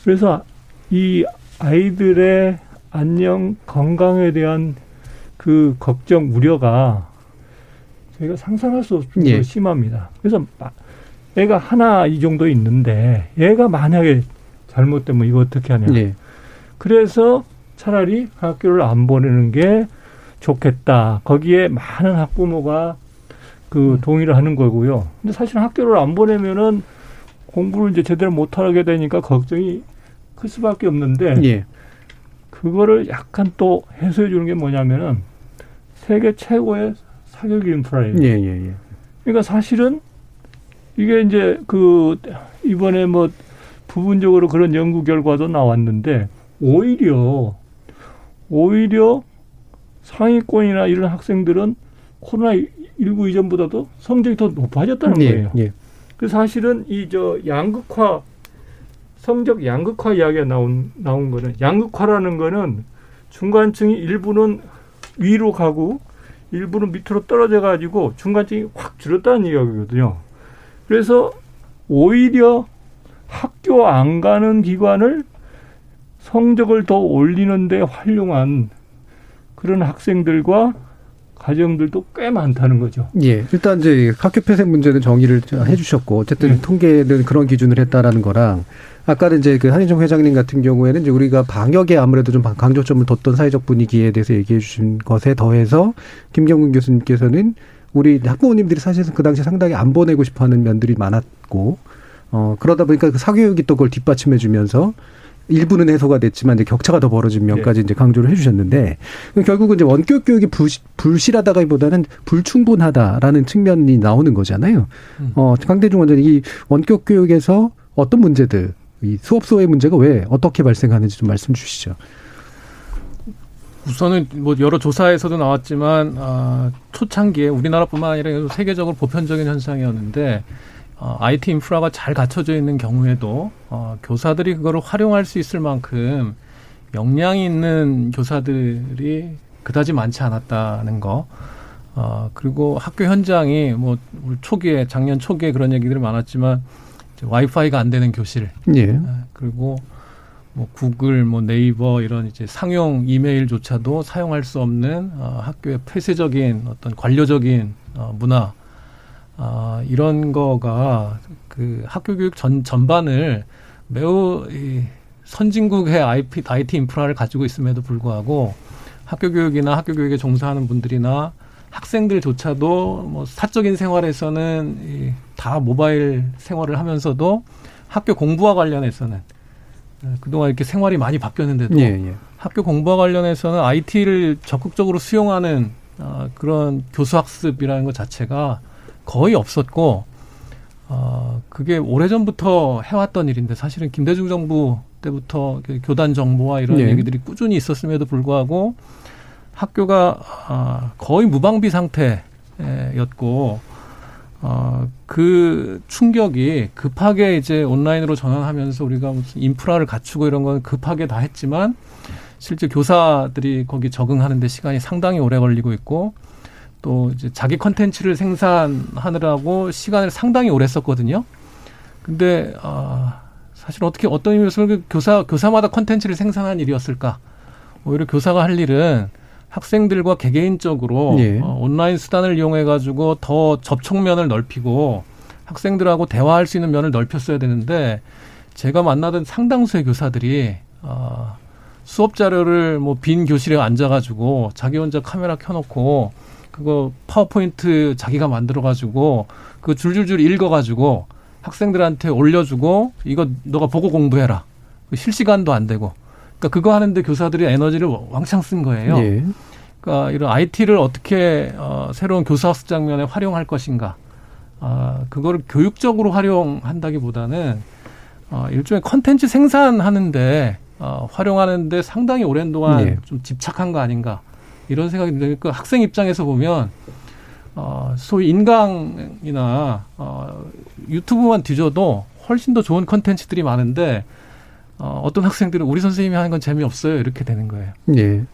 그래서 이 아이들의 안녕 건강에 대한 그 걱정 우려가 저희가 상상할 수 없을 정도로 예. 심합니다. 그래서 마- 애가 하나 이 정도 있는데 얘가 만약에 잘못되면 이거 어떻게 하냐. 예. 그래서 차라리 학교를 안 보내는 게 좋겠다. 거기에 많은 학부모가 그 동의를 하는 거고요. 근데 사실 학교를 안 보내면은 공부를 이제 제대로 못 하게 되니까 걱정이 클 수밖에 없는데 예. 그거를 약간 또 해소해 주는 게 뭐냐면은 세계 최고의 사교육 인프라예요. 예, 예, 예. 그러니까 사실은 이게 이제 그 이번에 뭐 부분적으로 그런 연구 결과도 나왔는데 오히려 오히려 상위권이나 이런 학생들은 코로나 19 이전보다도 성적이 더 높아졌다는 예, 거예요. 예. 그 사실은 이 저 양극화 성적 양극화 이야기가 나온 나온 거는 양극화라는 거는 중간층이 일부는 위로 가고 일부는 밑으로 떨어져 가지고 중간층이 확 줄었다는 이야기거든요. 그래서 오히려 학교 안 가는 기관을 성적을 더 올리는데 활용한 그런 학생들과 가정들도 꽤 많다는 거죠. 예. 일단 이제 학교 폐쇄 문제는 정의를 해 주셨고 어쨌든 네. 통계는 그런 기준을 했다라는 거랑 아까는 이제 그 한인종 회장님 같은 경우에는 이제 우리가 방역에 아무래도 좀 강조점을 뒀던 사회적 분위기에 대해서 얘기해 주신 것에 더해서 김경근 교수님께서는 우리 학부모님들이 사실은 그 당시 상당히 안 보내고 싶어 하는 면들이 많았고 어 그러다 보니까 그 사교육이 또 그걸 뒷받침해 주면서 일부는 해소가 됐지만 이제 격차가 더 벌어진 면까지 이제 강조를 해주셨는데 결국은 이제 원격 교육이 불, 불실하다기보다는 불충분하다라는 측면이 나오는 거잖아요. 어 강대중 원장님 이 원격 교육에서 어떤 문제들 이 수업 소의 문제가 왜 어떻게 발생하는지 좀 말씀 주시죠. 우선은 뭐 여러 조사에서도 나왔지만 아, 초창기에 우리나라뿐만 아니라 세계적으로 보편적인 현상이었는데 어, IT 인프라가 잘 갖춰져 있는 경우에도 어, 교사들이 그거를 활용할 수 있을 만큼 역량이 있는 교사들이 그다지 많지 않았다는 거. 어, 그리고 학교 현장이 뭐올 초기에 작년 초기에 그런 얘기들이 많았지만 와이파이가 안 되는 교실. 예. 아, 그리고 뭐 구글, 뭐 네이버 이런 이제 상용 이메일조차도 사용할 수 없는 어, 학교의 폐쇄적인 어떤 관료적인 어, 문화 아, 이런 거가 그 학교 교육 전 전반을 매우 이 선진국의 IP, IT 인프라를 가지고 있음에도 불구하고 학교 교육이나 학교 교육에 종사하는 분들이나 학생들조차도 뭐 사적인 생활에서는 이, 다 모바일 생활을 하면서도 학교 공부와 관련해서는 어, 그동안 이렇게 생활이 많이 바뀌었는데도 예, 예. 학교 공부와 관련해서는 IT를 적극적으로 수용하는 어, 그런 교수 학습이라는 것 자체가 거의 없었고 어, 그게 오래전부터 해왔던 일인데 사실은 김대중 정부 때부터 그 교단 정보와 이런 네. 얘기들이 꾸준히 있었음에도 불구하고 학교가 아, 거의 무방비 상태였고 어, 그 충격이 급하게 이제 온라인으로 전환하면서 우리가 무슨 인프라를 갖추고 이런 건 급하게 다 했지만 실제 교사들이 거기 적응하는데 시간이 상당히 오래 걸리고 있고 또 이제 자기 컨텐츠를 생산하느라고 시간을 상당히 오래 썼거든요. 근데 아 사실 어떻게 어떤 의미에서 그 교사 교사마다 컨텐츠를 생산한 일이었을까? 오히려 교사가 할 일은 학생들과 개개인적으로 예. 어, 온라인 수단을 이용해 가지고 더 접촉면을 넓히고 학생들하고 대화할 수 있는 면을 넓혔어야 되는데 제가 만나던 상당수의 교사들이 어, 수업 자료를 뭐 빈 교실에 앉아가지고 자기 혼자 카메라 켜놓고 그거 파워포인트 자기가 만들어가지고 그 줄줄줄 읽어가지고 학생들한테 올려주고 이거 너가 보고 공부해라. 그 실시간도 안 되고. 그러니까 그거 하는데 교사들이 에너지를 왕창 쓴 거예요. 예. 그러니까 이런 IT를 어떻게 어, 새로운 교사 학습 장면에 활용할 것인가. 아, 그거를 교육적으로 활용한다기보다는 어, 일종의 컨텐츠 생산하는데 어, 활용하는데 상당히 오랜 동안 예. 좀 집착한 거 아닌가 이런 생각이 드니까 학생 입장에서 보면 어, 소위 인강이나 어, 유튜브만 뒤져도 훨씬 더 좋은 컨텐츠들이 많은데 어, 어떤 학생들은 우리 선생님이 하는 건 재미없어요 이렇게 되는 거예요. 예.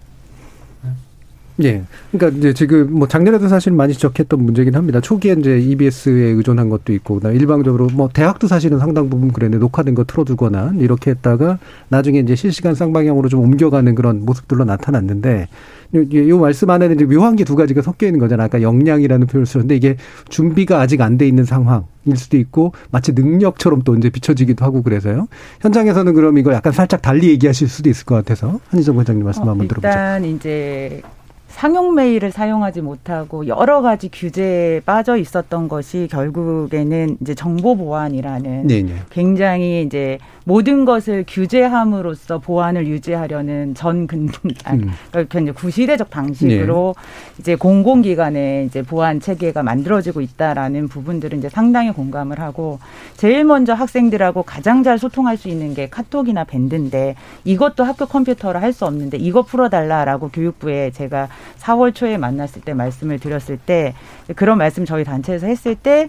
예. 그러니까 이제 지금 뭐 작년에도 사실 많이 지적했던 문제긴 합니다. 초기에 이제 EBS에 의존한 것도 있고, 그다음 일방적으로 뭐 대학도 사실은 상당 부분 그랬는데 녹화된 거 틀어주거나 이렇게 했다가 나중에 이제 실시간 쌍방향으로 좀 옮겨가는 그런 모습들로 나타났는데 요, 말씀 안에는 이제 묘한 게 두 가지가 섞여 있는 거잖아요. 아까 역량이라는 표현을 쓰는데 이게 준비가 아직 안 돼 있는 상황일 수도 있고 마치 능력처럼 또 이제 비춰지기도 하고 그래서요. 현장에서는 그럼 이걸 약간 살짝 달리 얘기하실 수도 있을 것 같아서 한희정 원장님 말씀 어, 한번 들어보죠. 일단 이제 상용 메일을 사용하지 못하고 여러 가지 규제에 빠져 있었던 것이 결국에는 이제 정보 보안이라는 네네. 굉장히 이제 모든 것을 규제함으로써 보안을 유지하려는 전 근, 아니, 음. 그러니까 이제 구시대적 방식으로 네. 이제 공공기관의 이제 보안 체계가 만들어지고 있다라는 부분들은 이제 상당히 공감을 하고 제일 먼저 학생들하고 가장 잘 소통할 수 있는 게 카톡이나 밴드인데 이것도 학교 컴퓨터로 할 수 없는데 이거 풀어달라라고 교육부에 제가 4월 초에 만났을 때 말씀을 드렸을 때 그런 말씀 저희 단체에서 했을 때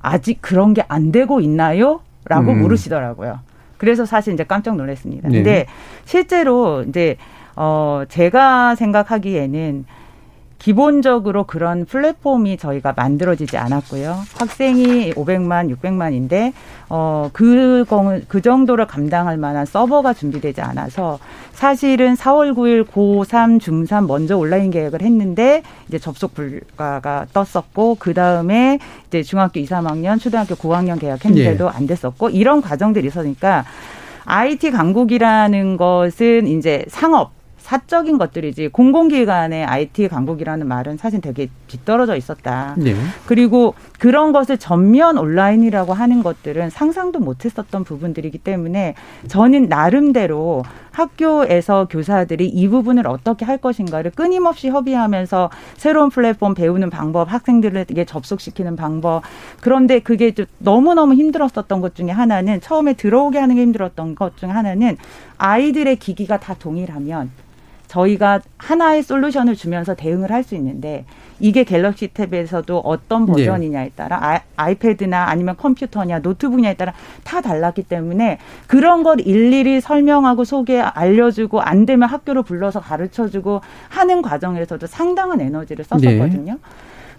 아직 그런 게 안 되고 있나요? 라고 음. 물으시더라고요. 그래서 사실 이제 깜짝 놀랐습니다. 네. 근데 실제로 이제 어 제가 생각하기에는 기본적으로 그런 플랫폼이 저희가 만들어지지 않았고요. 학생이 500만, 600만인데 어, 그, 그 정도를 감당할 만한 서버가 준비되지 않아서 사실은 4월 9일 고3, 중3 먼저 온라인 계획을 했는데 이제 접속 불가가 떴었고 그 다음에 이제 중학교 2, 3학년, 초등학교 고학년 계약했는데도 예. 안 됐었고 이런 과정들이 있으니까 IT 강국이라는 것은 이제 상업 사적인 것들이지 공공기관의 IT 강국이라는 말은 사실 되게 뒤떨어져 있었다. 네. 그리고 그런 것을 전면 온라인이라고 하는 것들은 상상도 못했었던 부분들이기 때문에 저는 나름대로 학교에서 교사들이 이 부분을 어떻게 할 것인가를 끊임없이 협의하면서 새로운 플랫폼 배우는 방법, 학생들에게 접속시키는 방법. 그런데 그게 너무너무 힘들었었던 것 중에 하나는 처음에 들어오게 하는 게 힘들었던 것 중에 하나는 아이들의 기기가 다 동일하면 저희가 하나의 솔루션을 주면서 대응을 할 수 있는데 이게 갤럭시 탭에서도 어떤 네. 버전이냐에 따라 아, 이패드나 아니면 컴퓨터냐 노트북냐에 따라 다 달랐기 때문에 그런 걸 일일이 설명하고 소개 알려주고 안 되면 학교로 불러서 가르쳐주고 하는 과정에서도 상당한 에너지를 썼었거든요. 네.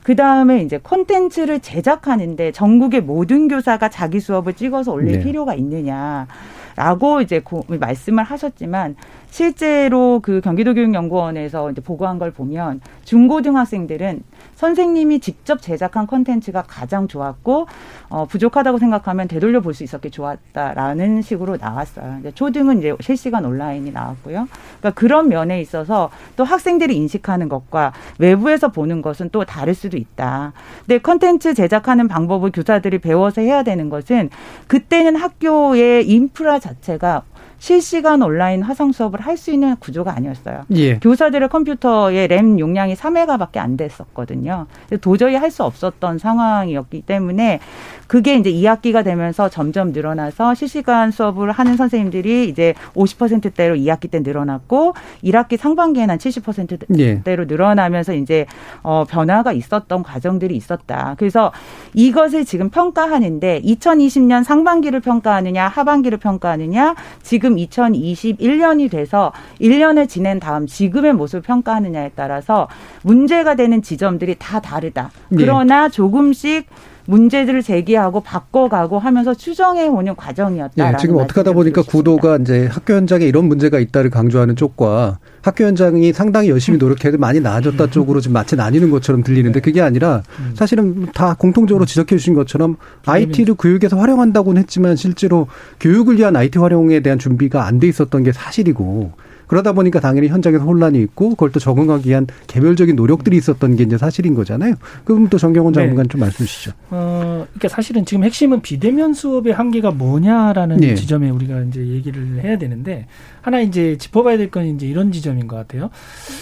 그 다음에 이제 콘텐츠를 제작하는데 전국의 모든 교사가 자기 수업을 찍어서 올릴 네. 필요가 있느냐. 라고 이제 고, 말씀을 하셨지만 실제로 그 경기도교육연구원에서 이제 보고한 걸 보면 중고등학생들은 선생님이 직접 제작한 컨텐츠가 가장 좋았고 어, 부족하다고 생각하면 되돌려 볼 수 있었기 좋았다라는 식으로 나왔어요. 이제 초등은 이제 실시간 온라인이 나왔고요. 그러니까 그런 면에 있어서 또 학생들이 인식하는 것과 외부에서 보는 것은 또 다를 수도 있다. 근데 컨텐츠 제작하는 방법을 교사들이 배워서 해야 되는 것은 그때는 학교의 인프라 자체가 실시간 온라인 화상 수업을 할 수 있는 구조가 아니었어요. 예. 교사들의 컴퓨터의 램 용량이 3메가밖에 안 됐었거든요. 도저히 할 수 없었던 상황이었기 때문에 그게 이제 2학기가 되면서 점점 늘어나서 실시간 수업을 하는 선생님들이 이제 50%대로 2학기 때 늘어났고 1학기 상반기에는 한 70%대로 예. 늘어나면서 이제 어 변화가 있었던 과정들이 있었다. 그래서 이것을 지금 평가하는데 2020년 상반기를 평가하느냐 하반기를 평가하느냐 지금 2021년이 돼서 1년을 지낸 다음 지금의 모습을 평가하느냐에 따라서 문제가 되는 지점들이 다 다르다. 예. 그러나 조금씩 문제들을 제기하고 바꿔가고 하면서 추정해 오는 과정이었다. 네, 지금 어떻게 하다 보니까 구도가 이제 학교 현장에 이런 문제가 있다를 강조하는 쪽과 학교 현장이 상당히 열심히 노력해도 많이 나아졌다 쪽으로 지금 마치 나뉘는 것처럼 들리는데 그게 아니라 음. 사실은 다 공통적으로 지적해 주신 것처럼 IT를 교육에서 활용한다고는 했지만 실제로 교육을 위한 IT 활용에 대한 준비가 안 돼 있었던 게 사실이고 그러다 보니까 당연히 현장에서 혼란이 있고 그걸 또 적응하기 위한 개별적인 노력들이 있었던 게 이제 사실인 거잖아요. 그럼 또 정경원 네. 장관 좀 말씀 주시죠. 어, 그러니까 사실은 지금 핵심은 비대면 수업의 한계가 뭐냐라는 네. 지점에 우리가 이제 얘기를 해야 되는데 하나 이제 짚어봐야 될 건 이제 이런 지점인 것 같아요.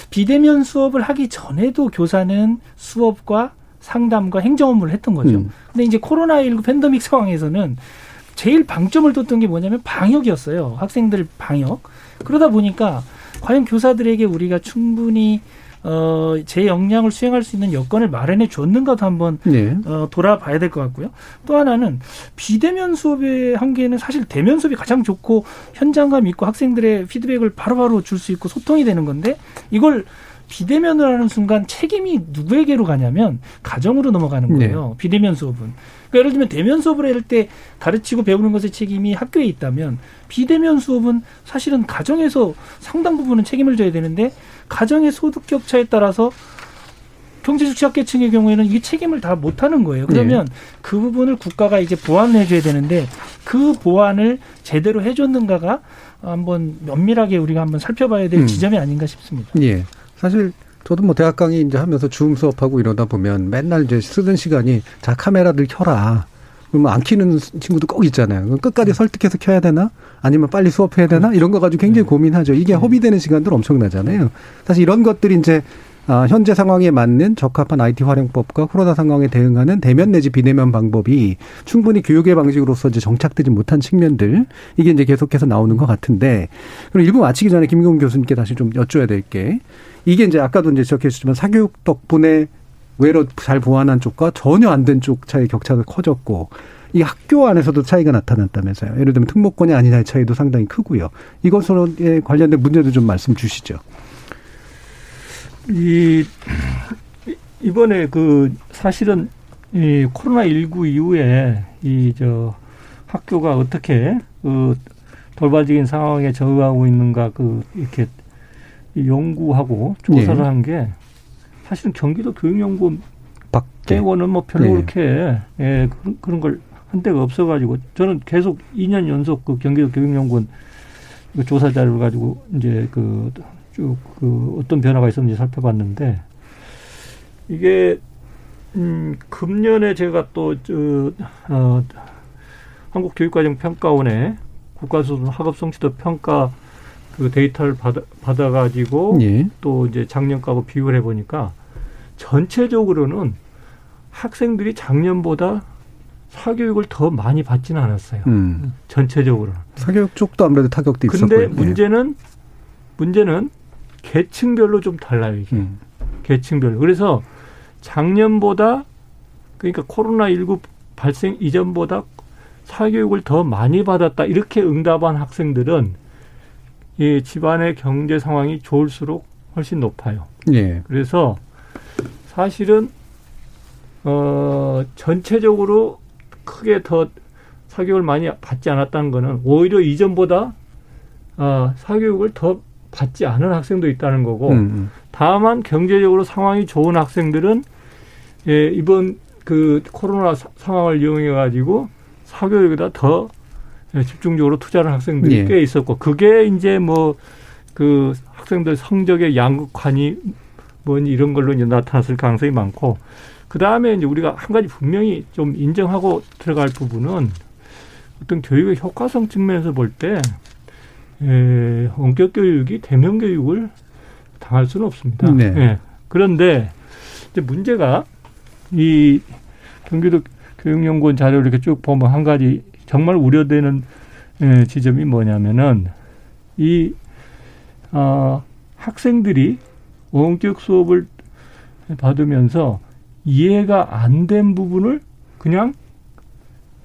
비대면 수업을 하기 전에도 교사는 수업과 상담과 행정 업무를 했던 거죠. 음. 근데 이제 코로나19 팬데믹 상황에서는 제일 방점을 뒀던 게 뭐냐면 방역이었어요. 학생들 방역. 그러다 보니까 과연 교사들에게 우리가 충분히 어, 제 역량을 수행할 수 있는 여건을 마련해 줬는가도 한번 네. 어, 돌아봐야 될 것 같고요. 또 하나는 비대면 수업의 한계는 사실 대면 수업이 가장 좋고 현장감 있고 학생들의 피드백을 바로바로 줄 수 있고 소통이 되는 건데 이걸 비대면을 하는 순간 책임이 누구에게로 가냐면 가정으로 넘어가는 거예요. 네. 비대면 수업은. 그러니까 예를 들면 대면 수업을 할 때 가르치고 배우는 것의 책임이 학교에 있다면 비대면 수업은 사실은 가정에서 상당 부분은 책임을 져야 되는데 가정의 소득 격차에 따라서 경제적 취약계층의 경우에는 이 책임을 다 못하는 거예요. 그러면 네. 그 부분을 국가가 이제 보완을 해줘야 되는데 그 보완을 제대로 해줬는가가 한번 면밀하게 우리가 한번 살펴봐야 될 음. 지점이 아닌가 싶습니다. 예. 사실 저도 뭐 대학 강의 이제 하면서 줌 수업하고 이러다 보면 맨날 이제 쓰는 시간이 자 카메라들 켜라. 그러면 안 키는 친구도 꼭 있잖아요. 끝까지 음. 설득해서 켜야 되나? 아니면 빨리 수업해야 되나? 이런 거 가지고 굉장히 네. 고민하죠. 이게 네. 허비되는 시간들 엄청나잖아요. 사실 이런 것들이 이제 아, 현재 상황에 맞는 적합한 IT 활용법과 코로나 상황에 대응하는 대면 내지 비대면 방법이 충분히 교육의 방식으로서 이제 정착되지 못한 측면들 이게 이제 계속해서 나오는 것 같은데 그럼 일부 마치기 전에 김경훈 교수님께 다시 좀 여쭤야 될 게 이게 이제 아까도 이제 지적해 주셨지만 사교육 덕분에 외로 잘 보완한 쪽과 전혀 안 된 쪽 차이 격차가 커졌고 이 학교 안에서도 차이가 나타났다면서요. 예를 들면 특목권이 아니냐의 차이도 상당히 크고요. 이것에 관련된 문제도 좀 말씀 주시죠. 이 이번에 그 사실은 이 코로나 19 이후에 이 저 학교가 어떻게 그 돌발적인 상황에 적응하고 있는가 그 이렇게 연구하고 조사를 네. 한게 사실은 경기도 교육연구원 빼고는 뭐 별로 네. 그렇게 예, 그런, 그런 걸한 데가 없어가지고 저는 계속 2년 연속 그 경기도 교육연구원 그 조사 자료를 가지고 이제 그 쭉그 어떤 변화가 있었는지 살펴봤는데 이게 음 금년에 제가 또저 어, 한국교육과정평가원에 국가수준 학업성취도 평가 그 데이터를 받아 받아가지고 예. 또 이제 작년하고 비교를 해보니까 전체적으로는 학생들이 작년보다 사교육을 더 많이 받지는 않았어요. 음. 전체적으로 사교육 쪽도 아무래도 타격도 있었고. 근데 문제는 문제는 계층별로 좀 달라요 이게 음. 계층별로. 그래서 작년보다 그러니까 코로나 19 발생 이전보다 사교육을 더 많이 받았다 이렇게 응답한 학생들은 이 집안의 경제 상황이 좋을수록 훨씬 높아요. 예. 그래서 사실은 어 전체적으로 크게 더 사교육을 많이 받지 않았다는 거는 오히려 이전보다 어 사교육을 더 받지 않은 학생도 있다는 거고 음. 음. 다만 경제적으로 상황이 좋은 학생들은 예, 이번 그 코로나 사, 상황을 이용해 가지고 사교육에다 더 집중적으로 투자하는 학생들이 예. 꽤 있었고 그게 이제 뭐 그 학생들 성적의 양극화니 뭐니 이런 걸로 이제 나타났을 가능성이 많고 그 다음에 이제 우리가 한 가지 분명히 좀 인정하고 들어갈 부분은 어떤 교육의 효과성 측면에서 볼때 에, 원격 교육이 대면 교육을 당할 수는 없습니다. 네. 예. 그런데 이제 문제가 이 경기도 교육연구원 자료를 이렇게 쭉 보면 한 가지 정말 우려되는 에, 지점이 뭐냐면은 이 어, 학생들이 원격 수업을 받으면서 이해가 안 된 부분을 그냥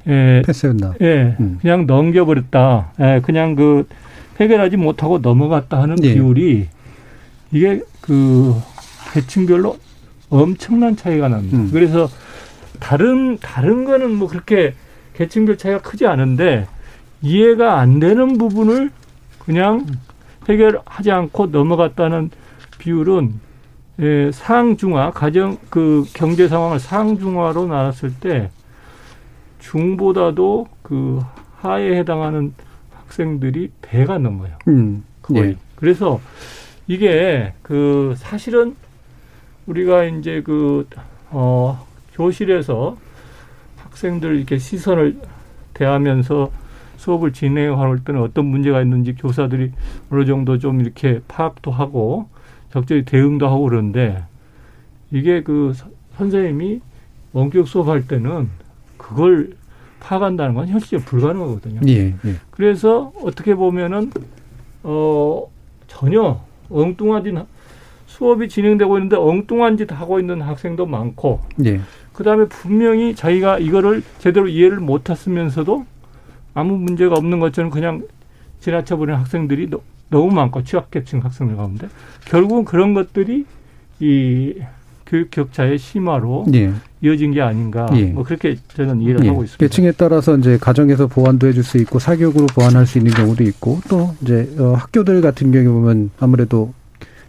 예, 패스했나? 예, 음. 그냥 넘겨버렸다. 예, 그냥 그 해결하지 못하고 넘어갔다 하는 네. 비율이 이게 그 계층별로 엄청난 차이가 납니다. 음. 그래서 다른 다른 거는 뭐 그렇게 계층별 차이가 크지 않은데 이해가 안 되는 부분을 그냥 해결하지 않고 넘어갔다는 비율은 예, 상중하 가정 그 경제 상황을 상중하로 나눴을 때 중보다도 그 하에 해당하는 학생들이 배가 넘어요. 음. 예. 그래서 이게 그 사실은 우리가 이제 그, 어, 교실에서 학생들 이렇게 시선을 대하면서 수업을 진행할 때는 어떤 문제가 있는지 교사들이 어느 정도 좀 이렇게 파악도 하고 적절히 대응도 하고 그러는데 이게 그 선생님이 원격 수업할 때는 그걸 파악한다는 건 현실적으로 불가능하거든요. 예, 예. 그래서 어떻게 보면은 어 전혀 엉뚱하진 수업이 진행되고 있는데 엉뚱한 짓 하고 있는 학생도 많고 예. 그 다음에 분명히 자기가 이거를 제대로 이해를 못했으면서도 아무 문제가 없는 것처럼 그냥 지나쳐버리는 학생들이 너, 너무 많고 취약계층 학생들 가운데 결국은 그런 것들이 이 교육 격차의 심화로 예. 이어진 게 아닌가 예. 뭐 그렇게 저는 이해를 예. 하고 있습니다. 계층에 따라서 이제 가정에서 보완도 해줄 수 있고 사교육으로 보완할 수 있는 경우도 있고 또 이제 어, 학교들 같은 경우 보면 아무래도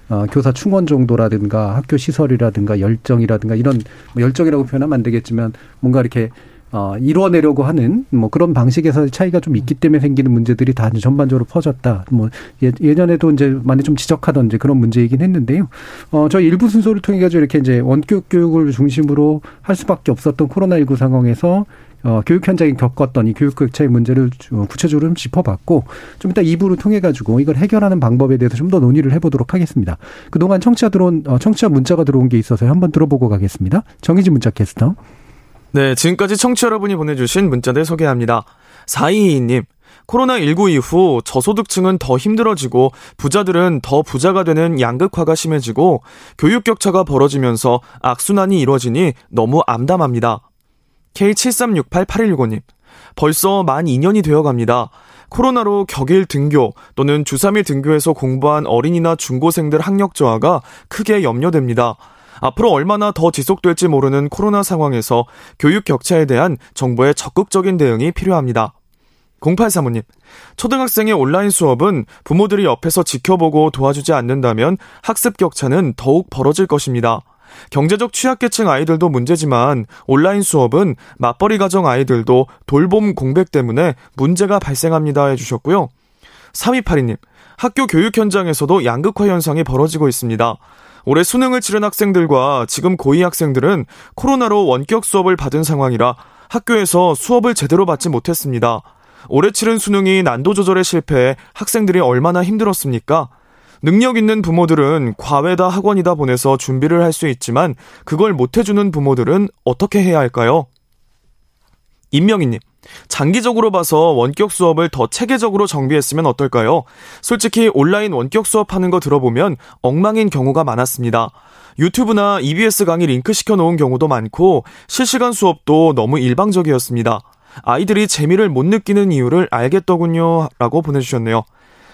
어, 교사 충원 정도라든가 학교 시설이라든가 열정이라든가 이런 뭐 열정이라고 표현하면 안 되겠지만 뭔가 이렇게 어, 이뤄내려고 하는 뭐 그런 방식에서 차이가 좀 있기 때문에 생기는 문제들이 다 전반적으로 퍼졌다. 뭐 예, 예전에도 이제 많이 좀 지적하던 이제 그런 문제이긴 했는데요. 어, 저희 일부 순서를 통해 가지고 이렇게 이제 원격 교육을 중심으로 할 수밖에 없었던 코로나19 상황에서 어, 교육 현장에 겪었던 이 교육 격차의 문제를 주- 구체적으로 좀 짚어봤고, 좀 이따 2부를 통해 가지고 이걸 해결하는 방법에 대해서 좀 더 논의를 해보도록 하겠습니다. 그동안 청취자 들어온, 어, 청취자 문자가 들어온 게 있어서 한번 들어보고 가겠습니다. 정희진 문자 캐스터. 네, 지금까지 청취 여러분이 보내주신 문자들 소개합니다. 4222님, 코로나19 이후 저소득층은 더 힘들어지고 부자들은 더 부자가 되는 양극화가 심해지고 교육 격차가 벌어지면서 악순환이 이루어지니 너무 암담합니다. K73688165님, 벌써 만 2년이 되어 갑니다. 코로나로 격일 등교 또는 주3일 등교에서 공부한 어린이나 중고생들 학력 저하가 크게 염려됩니다. 앞으로 얼마나 더 지속될지 모르는 코로나 상황에서 교육 격차에 대한 정부의 적극적인 대응이 필요합니다. 0835님, 초등학생의 온라인 수업은 부모들이 옆에서 지켜보고 도와주지 않는다면 학습 격차는 더욱 벌어질 것입니다. 경제적 취약계층 아이들도 문제지만 온라인 수업은 맞벌이 가정 아이들도 돌봄 공백 때문에 문제가 발생합니다 해주셨고요. 3282님, 학교 교육 현장에서도 양극화 현상이 벌어지고 있습니다. 올해 수능을 치른 학생들과 지금 고2 학생들은 코로나로 원격 수업을 받은 상황이라 학교에서 수업을 제대로 받지 못했습니다. 올해 치른 수능이 난도 조절에 실패해 학생들이 얼마나 힘들었습니까? 능력 있는 부모들은 과외다 학원이다 보내서 준비를 할 수 있지만 그걸 못해주는 부모들은 어떻게 해야 할까요? 임명희님, 장기적으로 봐서 원격 수업을 더 체계적으로 정비했으면 어떨까요? 솔직히 온라인 원격 수업하는 거 들어보면 엉망인 경우가 많았습니다. 유튜브나 EBS 강의 링크 시켜놓은 경우도 많고 실시간 수업도 너무 일방적이었습니다. 아이들이 재미를 못 느끼는 이유를 알겠더군요. 라고 보내주셨네요.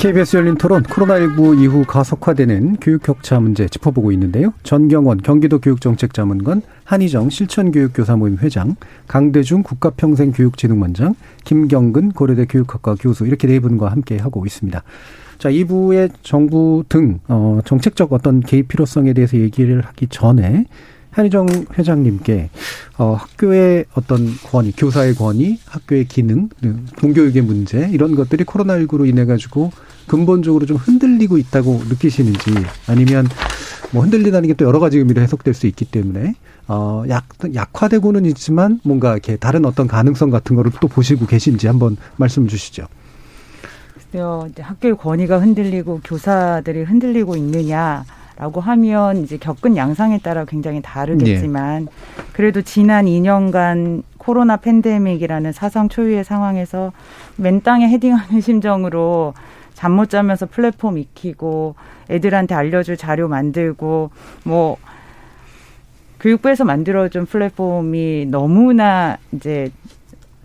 KBS 열린 토론 코로나19 이후 가속화되는 교육 격차 문제 짚어보고 있는데요. 전경원 경기도 교육정책자문관 한희정 실천교육교사 모임 회장 강대중 국가평생교육진흥원장 김경근 고려대 교육학과 교수 이렇게 네 분과 함께 하고 있습니다. 자, 2부의 정부 등 어, 정책적 어떤 개입 필요성에 대해서 얘기를 하기 전에 한희정 회장님께 어, 학교의 어떤 권위, 교사의 권위, 학교의 기능, 공교육의 문제 이런 것들이 코로나19로 인해 가지고 근본적으로 좀 흔들리고 있다고 느끼시는지 아니면 뭐 흔들리다는 게 또 여러 가지 의미로 해석될 수 있기 때문에 어, 약, 약화되고는 있지만 뭔가 이렇게 다른 어떤 가능성 같은 거를 또 보시고 계신지 한번 말씀 주시죠. 글쎄요, 이제 학교의 권위가 흔들리고 교사들이 흔들리고 있느냐. 라고 하면 이제 겪은 양상에 따라 굉장히 다르겠지만 네. 그래도 지난 2년간 코로나 팬데믹이라는 사상 초유의 상황에서 맨 땅에 헤딩하는 심정으로 잠 못 자면서 플랫폼 익히고 애들한테 알려줄 자료 만들고 뭐 교육부에서 만들어준 플랫폼이 너무나 이제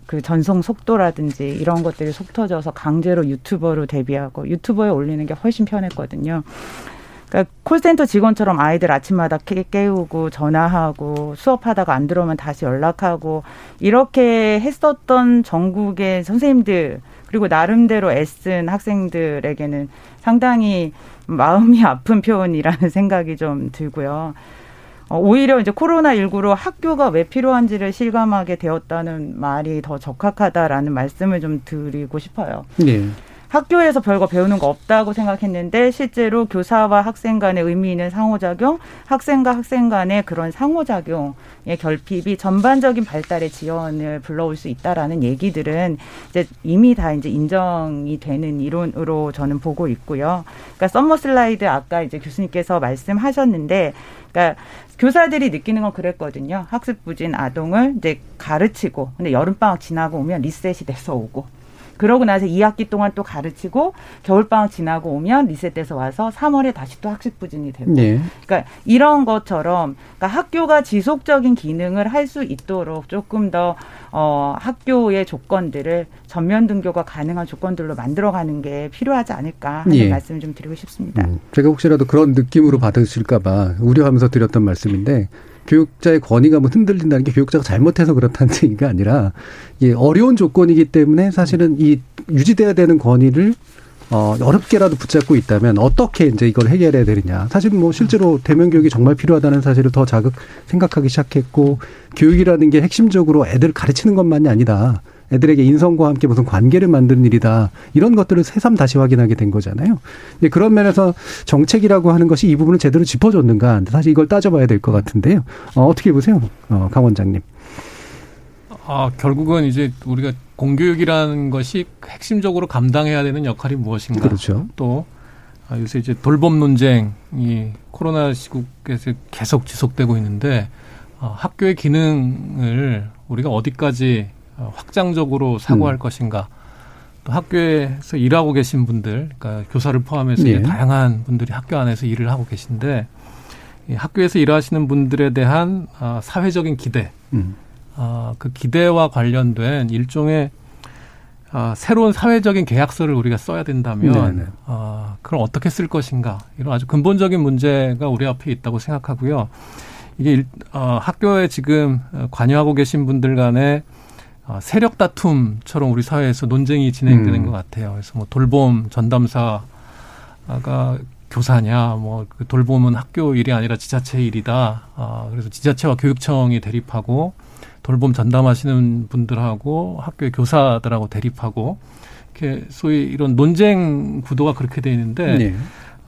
그 전송 속도라든지 이런 것들이 속 터져서 강제로 유튜버로 데뷔하고 유튜버에 올리는 게 훨씬 편했거든요. 그러니까 콜센터 직원처럼 아이들 아침마다 깨, 깨우고 전화하고 수업하다가 안 들어오면 다시 연락하고 이렇게 했었던 전국의 선생님들 그리고 나름대로 애쓴 학생들에게는 상당히 마음이 아픈 표현이라는 생각이 좀 들고요. 어, 오히려 이제 코로나19로 학교가 왜 필요한지를 실감하게 되었다는 말이 더 적합하다라는 말씀을 좀 드리고 싶어요. 네. 학교에서 별거 배우는 거 없다고 생각했는데 실제로 교사와 학생 간의 의미 있는 상호작용, 학생과 학생 간의 그런 상호작용의 결핍이 전반적인 발달의 지연을 불러올 수 있다라는 얘기들은 이제 이미 다 이제 인정이 되는 이론으로 저는 보고 있고요. 그러니까 summer slide 아까 이제 교수님께서 말씀하셨는데 그러니까 교사들이 느끼는 건 그랬거든요. 학습 부진 아동을 이제 가르치고 근데 여름방학 지나고 오면 리셋이 돼서 오고 그러고 나서 2학기 동안 또 가르치고 겨울방학 지나고 오면 리셋돼서 와서 3월에 다시 또 학습 부진이 되고. 네. 그러니까 이런 것처럼 그러니까 학교가 지속적인 기능을 할 수 있도록 조금 더 어, 학교의 조건들을 전면 등교가 가능한 조건들로 만들어가는 게 필요하지 않을까 하는 예. 말씀을 좀 드리고 싶습니다. 음, 제가 혹시라도 그런 느낌으로 받으실까봐 우려하면서 드렸던 말씀인데 교육자의 권위가 뭐 흔들린다는 게 교육자가 잘못해서 그렇다는 얘기가 아니라 이 어려운 조건이기 때문에 사실은 이 유지돼야 되는 권위를 어, 어렵게라도 붙잡고 있다면 어떻게 이제 이걸 해결해야 되느냐. 사실 뭐 실제로 대면 교육이 정말 필요하다는 사실을 더 자극 생각하기 시작했고 교육이라는 게 핵심적으로 애들 가르치는 것만이 아니다. 애들에게 인성과 함께 무슨 관계를 만드는 일이다. 이런 것들을 새삼 다시 확인하게 된 거잖아요. 근데 그런 면에서 정책이라고 하는 것이 이 부분을 제대로 짚어줬는가. 사실 이걸 따져봐야 될 것 같은데요. 어, 어떻게 보세요? 어, 강 원장님. 아, 결국은 이제 우리가 공교육이라는 것이 핵심적으로 감당해야 되는 역할이 무엇인가. 그렇죠. 또 아, 요새 이제 돌봄 논쟁이 코로나 시국에서 계속 지속되고 있는데 어, 학교의 기능을 우리가 어디까지 어, 확장적으로 사고할 음. 것인가. 또 학교에서 일하고 계신 분들, 그러니까 교사를 포함해서 네. 이제 다양한 분들이 학교 안에서 일을 하고 계신데 이 학교에서 일하시는 분들에 대한 아, 사회적인 기대, 음. 아, 그 기대와 관련된 일종의 아, 새로운 사회적인 계약서를 우리가 써야 된다면 네네. 아, 그걸 어떻게 쓸 것인가 이런 아주 근본적인 문제가 우리 앞에 있다고 생각하고요. 이게 일, 어, 학교에 지금 어, 관여하고 계신 분들 어, 세력 다툼처럼 우리 사회에서 논쟁이 진행되는 음. 것 같아요. 그래서 뭐 돌봄 전담사가 교사냐, 뭐 그 돌봄은 학교 일이 아니라 지자체 일이다. 아, 그래서 지자체와 교육청이 대립하고 돌봄 전담하시는 분들하고 학교의 교사들하고 대립하고 이렇게 소위 이런 논쟁 구도가 그렇게 돼 있는데 네.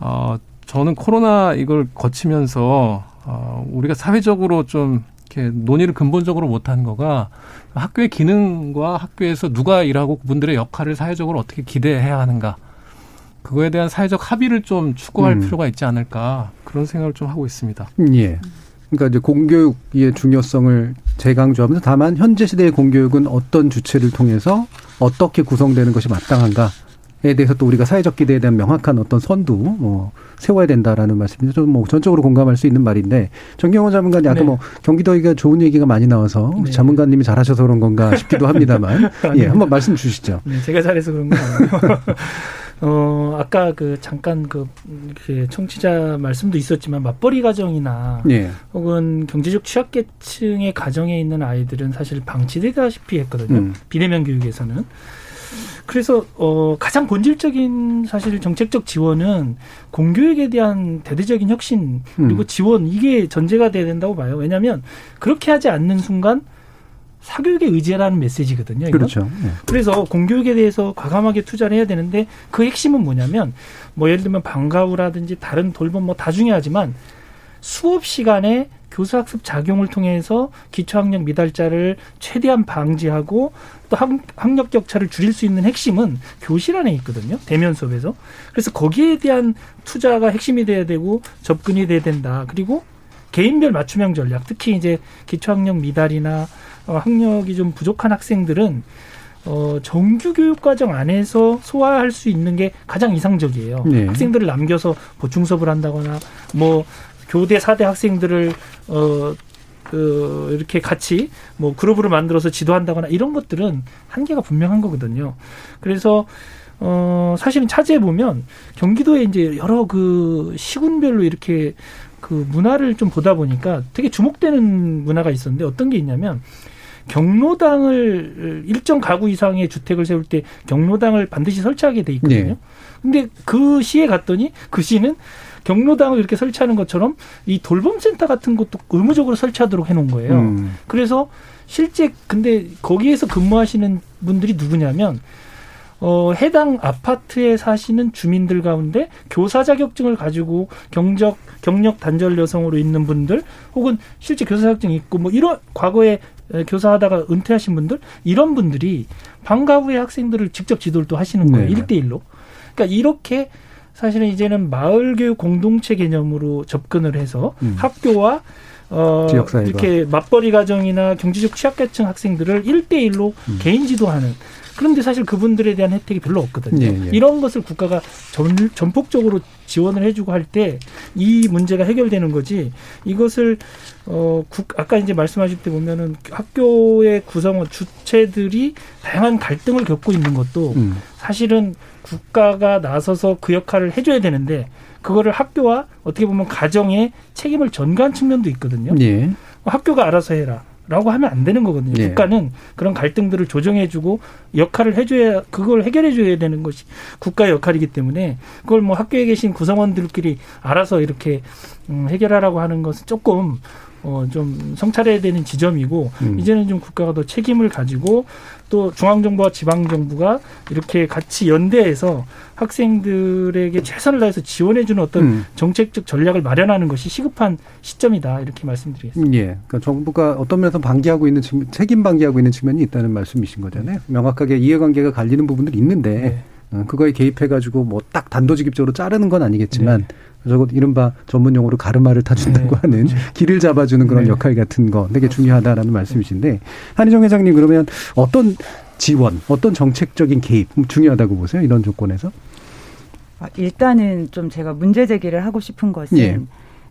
어, 저는 코로나 이걸 거치면서 어, 우리가 사회적으로 좀 이렇게 논의를 근본적으로 못한 거가 학교의 기능과 학교에서 누가 일하고 그분들의 역할을 사회적으로 어떻게 기대해야 하는가 그거에 대한 사회적 합의를 좀 추구할 음. 필요가 있지 않을까 그런 생각을 좀 하고 있습니다. 예. 그러니까 이제 공교육의 중요성을 재강조하면서 다만 현재 시대의 공교육은 어떤 주체를 통해서 어떻게 구성되는 것이 마땅한가 에 대해서 또 우리가 사회적 기대에 대한 명확한 어떤 선도 뭐 세워야 된다라는 말씀이 좀뭐 전적으로 공감할 수 있는 말인데 정경호 자문관이 아까 네. 뭐 경기도 얘기가 좋은 얘기가 많이 나와서 네. 자문관님이 잘하셔서 그런 건가 싶기도 합니다만 예. 한번 말씀 주시죠. 네, 제가 잘해서 그런 건 아니고요. 어, 아까 그 잠깐 그, 그 청취자 말씀도 있었지만 맞벌이 가정이나 예. 혹은 경제적 취약계층의 가정에 있는 아이들은 사실 방치되다시피 했거든요. 음. 비대면 교육에서는. 그래서 어 가장 본질적인 사실 정책적 지원은 공교육에 대한 대대적인 혁신 그리고 음. 지원 이게 전제가 돼야 된다고 봐요. 왜냐하면 그렇게 하지 않는 순간 사교육에 의지하라는 메시지거든요. 이건. 그렇죠. 예. 그래서 공교육에 대해서 과감하게 투자를 해야 되는데 그 핵심은 뭐냐면 뭐 예를 들면 방과후라든지 다른 돌봄 뭐 다 중요하지만 수업 시간에 교수학습 작용을 통해서 기초학력 미달자를 최대한 방지하고 또 학, 학력 격차를 줄일 수 있는 핵심은 교실 안에 있거든요. 대면 수업에서. 그래서 거기에 대한 투자가 핵심이 돼야 되고 접근이 돼야 된다. 그리고 개인별 맞춤형 전략, 특히 이제 기초학력 미달이나 어, 학력이 좀 부족한 학생들은 어, 정규 교육 과정 안에서 소화할 수 있는 게 가장 이상적이에요. 네. 학생들을 남겨서 보충 수업을 한다거나 뭐 교대 사대 학생들을 어, 그 이렇게 같이 뭐 그룹으로 만들어서 지도한다거나 이런 것들은 한계가 분명한 거거든요. 그래서 어, 사실은 차지해 보면 경기도에 이제 여러 그 시군별로 이렇게 그 문화를 좀 보다 보니까 되게 주목되는 문화가 있었는데 어떤 게 있냐면 경로당을 일정 가구 이상의 주택을 세울 때 경로당을 반드시 설치하게 돼 있거든요. 네. 근데 그 시에 갔더니 그 시는 경로당을 이렇게 설치하는 것처럼 이 돌봄센터 같은 것도 의무적으로 설치하도록 해놓은 거예요. 음. 그래서 실제 근데 거기에서 근무하시는 분들이 누구냐면 어, 해당 아파트에 사시는 주민들 가운데 교사 자격증을 가지고 경적 경력 단절 여성으로 있는 분들 혹은 실제 교사 자격증이 있고 뭐 이런 과거에 에, 교사하다가 은퇴하신 분들 이런 분들이 방과 후에 학생들을 직접 지도를 또 하시는 거예요. 네네. 일대일로 그러니까 이렇게 사실은 이제는 마을 교육 공동체 개념으로 접근을 해서 음. 학교와 어, 지역사회가. 이렇게 맞벌이 가정이나 경제적 취약계층 학생들을 일대일로 음. 개인 지도하는 그런데 사실 그분들에 대한 혜택이 별로 없거든요. 예, 예. 이런 것을 국가가 전, 전폭적으로 지원을 해주고 할 때 이 문제가 해결되는 거지 이것을 어 국, 아까 이제 말씀하실 때 보면은 학교의 구성원 주체들이 다양한 갈등을 겪고 있는 것도 음. 사실은 국가가 나서서 그 역할을 해줘야 되는데 그거를 학교와 어떻게 보면 가정의 책임을 전가한 측면도 있거든요. 예. 학교가 알아서 해라. 라고 하면 안 되는 거거든요. 예. 국가는 그런 갈등들을 조정해주고 역할을 해줘야 그걸 해결해줘야 되는 것이 국가의 역할이기 때문에 그걸 뭐 학교에 계신 구성원들끼리 알아서 이렇게 음, 해결하라고 하는 것은 조금 어, 좀 성찰해야 되는 지점이고 음. 이제는 좀 국가가 더 책임을 가지고 또 중앙정부와 지방정부가 이렇게 같이 연대해서 학생들에게 최선을 다해서 지원해주는 어떤 음. 정책적 전략을 마련하는 것이 시급한 시점이다 이렇게 말씀드리겠습니다. 예. 그러니까 정부가 어떤 면에서 방기하고 있는 측면, 책임 방기하고 있는 측면이 있다는 말씀이신 거잖아요. 명확하게 이해관계가 갈리는 부분들이 있는데 네. 어, 그거에 개입해가지고 뭐 딱 단도직입적으로 자르는 건 아니겠지만 네. 적어도 이른바 전문 용어로 가르마를 타준다고 하는 길을 잡아주는 그런 네. 역할 같은 거 되게 중요하다라는 말씀이신데 한희정 회장님 그러면 어떤 지원, 어떤 정책적인 개입 중요하다고 보세요? 이런 조건에서? 아, 일단은 좀 제가 문제 제기를 하고 싶은 것은 예.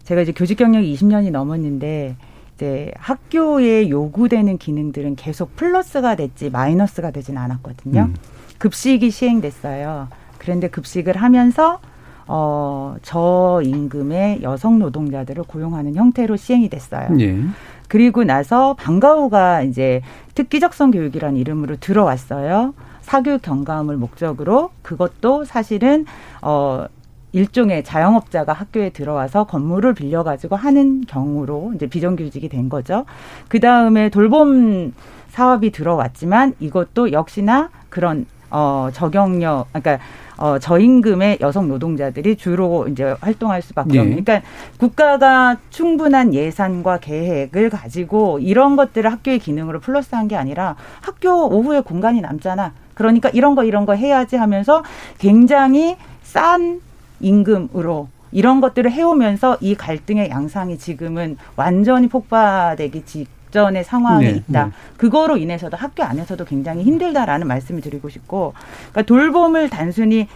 제가 이제 교직 경력이 20년이 넘었는데 이제 학교에 요구되는 기능들은 계속 플러스가 됐지 마이너스가 되진 않았거든요. 음. 급식이 시행됐어요. 그런데 급식을 하면서 어, 저임금의 여성 노동자들을 고용하는 형태로 시행이 됐어요. 예. 그리고 나서 방과후가 이제 특기적성 교육이라는 이름으로 들어왔어요. 사교육 경감을 목적으로 그것도 사실은 어 일종의 자영업자가 학교에 들어와서 건물을 빌려 가지고 하는 경우로 이제 비정규직이 된 거죠. 그 다음에 돌봄 사업이 들어왔지만 이것도 역시나 그런 어 저경력 그러니까 어 저임금의 여성 노동자들이 주로 이제 활동할 수밖에 예. 없는. 그러니까 국가가 충분한 예산과 계획을 가지고 이런 것들을 학교의 기능으로 플러스한 게 아니라 학교 오후에 공간이 남잖아. 그러니까 이런 거 이런 거 해야지 하면서 굉장히 싼 임금으로 이런 것들을 해오면서 이 갈등의 양상이 지금은 완전히 폭파되기 직 전의 상황에 네, 있다. 네. 그거로 인해서도 학교 안에서도 굉장히 힘들다라는 말씀을 드리고 싶고, 그러니까 돌봄을 단순히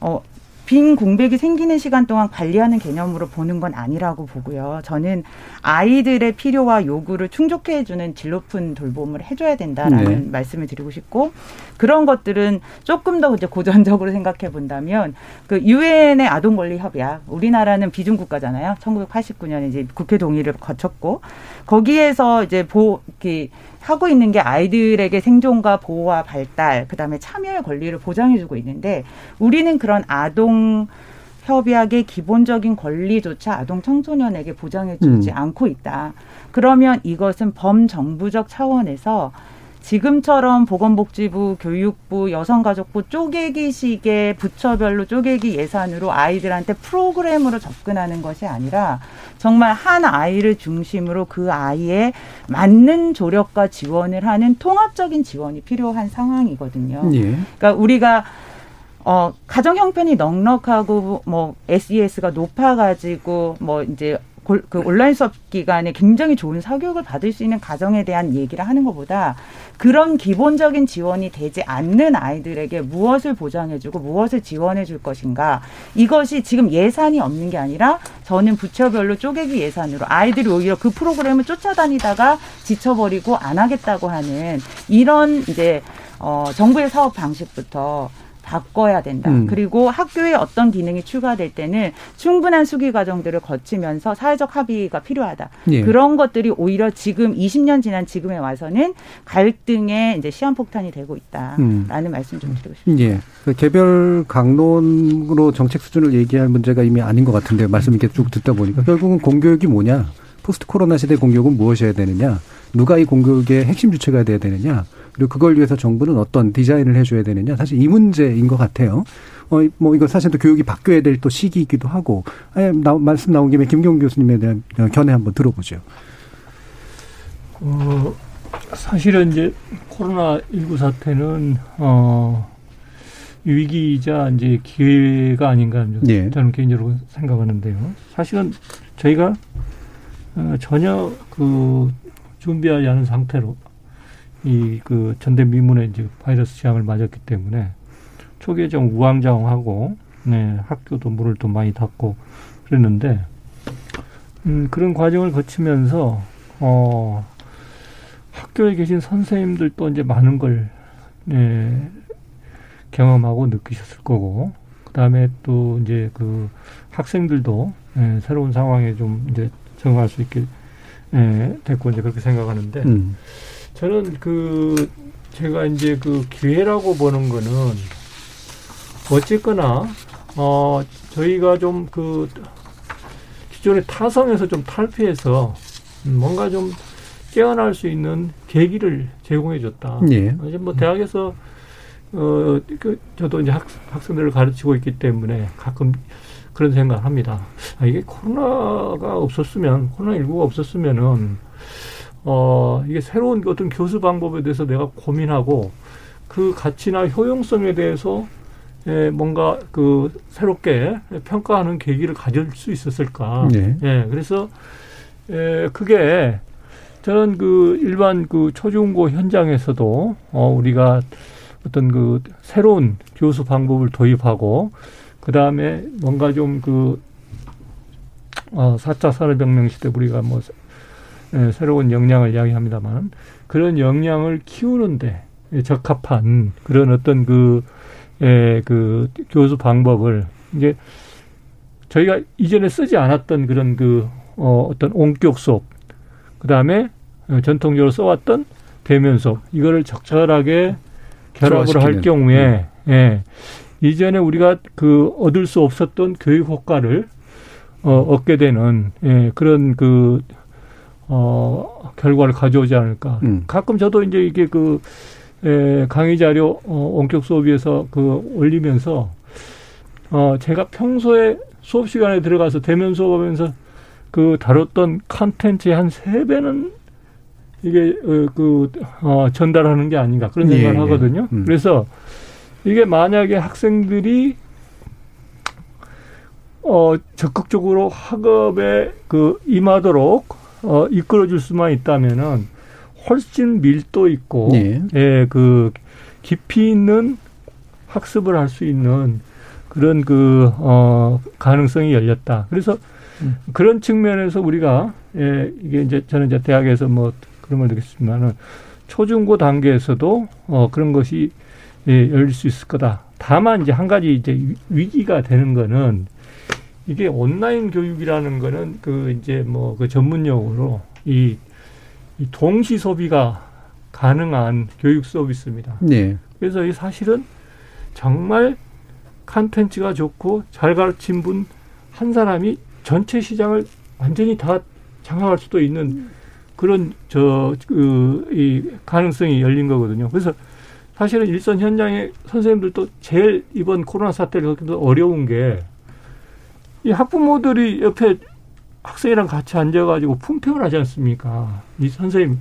어, 빈 공백이 생기는 시간 동안 관리하는 개념으로 보는 건 아니라고 보고요. 저는 아이들의 필요와 요구를 충족해주는 질 높은 돌봄을 해줘야 된다라는 네. 말씀을 드리고 싶고 그런 것들은 조금 더 이제 고전적으로 생각해 본다면 그 유엔의 아동 권리 협약 우리나라는 비준 국가잖아요. 1989년에 이제 국회 동의를 거쳤고 거기에서 이제 보 이렇게 하고 있는 게 아이들에게 생존과 보호와 발달, 그다음에 참여의 권리를 보장해주고 있는데 우리는 그런 아동 협약의 기본적인 권리조차 아동 청소년에게 보장해주지 음. 않고 있다. 그러면 이것은 범정부적 차원에서 지금처럼 보건복지부, 교육부, 여성가족부 쪼개기식의 부처별로 쪼개기 예산으로 아이들한테 프로그램으로 접근하는 것이 아니라 정말 한 아이를 중심으로 그 아이에 맞는 조력과 지원을 하는 통합적인 지원이 필요한 상황이거든요. 예. 그러니까 우리가 어 가정 형편이 넉넉하고 뭐 SES가 높아가지고 뭐 이제 골- 그 온라인 수업 기간에 굉장히 좋은 사교육을 받을 수 있는 가정에 대한 얘기를 하는 것보다 그런 기본적인 지원이 되지 않는 아이들에게 무엇을 보장해주고 무엇을 지원해줄 것인가 이것이 지금 예산이 없는 게 아니라 저는 부처별로 쪼개기 예산으로 아이들이 오히려 그 프로그램을 쫓아다니다가 지쳐버리고 안 하겠다고 하는 이런 이제 어 정부의 사업 방식부터 바꿔야 된다. 음. 그리고 학교에 어떤 기능이 추가될 때는 충분한 수기 과정들을 거치면서 사회적 합의가 필요하다. 예. 그런 것들이 오히려 지금 20년 지난 지금에 와서는 갈등의 이제 시한폭탄이 되고 있다라는 음. 말씀 좀 드리고 싶습니다. 예. 그 개별 강론으로 정책 수준을 얘기할 문제가 이미 아닌 것 같은데 말씀 이렇게 쭉 듣다 보니까 결국은 공교육이 뭐냐? 포스트 코로나 시대 공교육은 무엇이어야 되느냐? 누가 이 공교육의 핵심 주체가 돼야 되느냐? 그리고 그걸 위해서 정부는 어떤 디자인을 해줘야 되느냐? 사실 이 문제인 것 같아요. 어, 뭐, 이거 사실 또 교육이 바뀌어야 될 또 시기이기도 하고, 아예 나, 말씀 나온 김에 김경 교수님에 대한 어, 견해 한번 들어보죠. 어, 사실은 이제 코로나 19 사태는, 어, 위기이자 이제 기회가 아닌가 예. 저는 개인적으로 생각하는데요. 사실은 저희가 어, 전혀 그 준비하지 않은 상태로 이 그 전대미문의 이제 바이러스 시향을 맞았기 때문에 초기에 좀 우왕좌왕하고 네, 학교도 문을 또 많이 닫고 그랬는데 음, 그런 과정을 거치면서 어, 학교에 계신 선생님들도 이제 많은 걸 네, 경험하고 느끼셨을 거고 그다음에 또 이제 그 학생들도 예, 새로운 상황에 좀 이제 적응할 수 있게 예, 됐고 이제 그렇게 생각하는데 음. 저는 그 제가 이제 그 기회라고 보는 거는 어쨌거나 어 저희가 좀 그 기존의 타성에서 좀 탈피해서 음, 뭔가 좀 깨어날 수 있는 계기를 제공해 줬다. 예. 이제 뭐 대학에서 어, 그, 저도 이제 학, 학생들을 가르치고 있기 때문에 가끔 그런 생각을 합니다. 아, 이게 코로나가 없었으면, 코로나 19가 없었으면은, 어, 이게 새로운 어떤 교수 방법에 대해서 내가 고민하고 그 가치나 효용성에 대해서 예, 뭔가 그 새롭게 평가하는 계기를 가질 수 있었을까. 네. 예, 그래서, 예, 그게 저는 그 일반 그 초중고 현장에서도 어, 우리가 어떤 그 새로운 교수 방법을 도입하고 그 다음에 뭔가 좀그 어, 4차 산업혁명 시대 우리가 뭐 예, 새로운 역량을 이야기합니다만 그런 역량을 키우는데 적합한 그런 어떤 그, 예, 그 교수 방법을 이제 저희가 이전에 쓰지 않았던 그런 그 어, 어떤 원격 수업 그 다음에 전통적으로 써왔던 대면 수업 이거를 적절하게 결합을 할. 경우에 예, 이전에 우리가 그 얻을 수 없었던 교육 효과를 어, 얻게 되는 예, 그런 그 어, 결과를 가져오지 않을까. 음. 가끔 저도 이제 이게 그 에, 강의 자료 어, 원격 수업에서 그 올리면서 어, 제가 평소에 수업 시간에 들어가서 대면 수업하면서 그 다뤘던 컨텐츠의 한 세 배는 이게 어, 그 어, 전달하는 게 아닌가 그런 예, 생각을 예. 하거든요. 음. 그래서 이게 만약에 학생들이 어, 적극적으로 학업에 그 임하도록 어, 이끌어줄 수만 있다면은 훨씬 밀도 있고 예. 예, 그 깊이 있는 학습을 할 수 있는 그런 그 어, 가능성이 열렸다. 그래서 음. 그런 측면에서 우리가 예, 이게 이제 저는 이제 대학에서 뭐 그런 걸 느꼈지만은 초중고 단계에서도 어, 그런 것이 예, 열릴 수 있을 거다. 다만 이제 한 가지 이제 위- 위기가 되는 거는 이게 온라인 교육이라는 거는 그 이제 뭐 그 전문 용어로 이, 이 동시 소비가 가능한 교육 서비스입니다. 네. 그래서 이 사실은 정말 컨텐츠가 좋고 잘 가르친 분 한 사람이 전체 시장을 완전히 다 장악할 수도 있는 그런 저 그 이 가능성이 열린 거거든요. 그래서 사실은 일선 현장의 선생님들도 제일 이번 코로나 사태를 겪기도 어려운 게 이 학부모들이 옆에 학생이랑 같이 앉아가지고 품평을 하지 않습니까? 이 선생님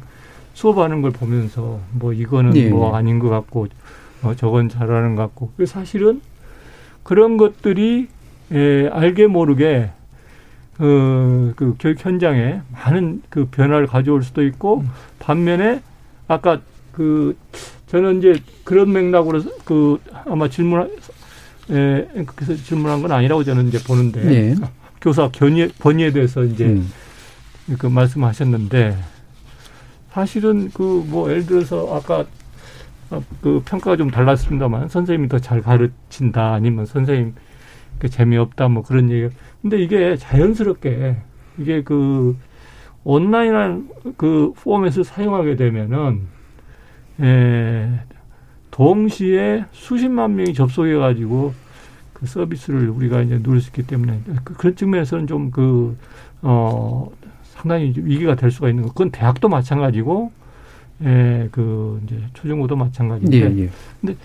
수업하는 걸 보면서 뭐 이거는 예, 뭐 예. 아닌 것 같고 어, 저건 잘하는 것 같고 그 사실은 그런 것들이 에, 알게 모르게 어, 그 교육 현장에 많은 그 변화를 가져올 수도 있고 반면에 아까 그 저는 이제 그런 맥락으로 그 아마 질문 에, 그래서 질문한 건 아니라고 저는 이제 보는데 예. 교사 견해 번의에 대해서 이제 음. 그 말씀하셨는데 사실은 그 뭐 예를 들어서 아까 어, 그 평가가 좀 달랐습니다만 선생님이 더 잘 가르친다 아니면 선생님 그 재미없다 뭐 그런 얘기. 근데 이게 자연스럽게 이게 그 온라인한 그 포맷을 사용하게 되면은 에 동시에 수십만 명이 접속해 가지고 그 서비스를 우리가 이제 누릴 수 있기 때문에 그, 그런 측면에서는 좀 그 어 상당히 위기가 될 수가 있는 거. 그건 대학도 마찬가지고 예, 그 이제 초중고도 마찬가지인데. 예, 예. 근데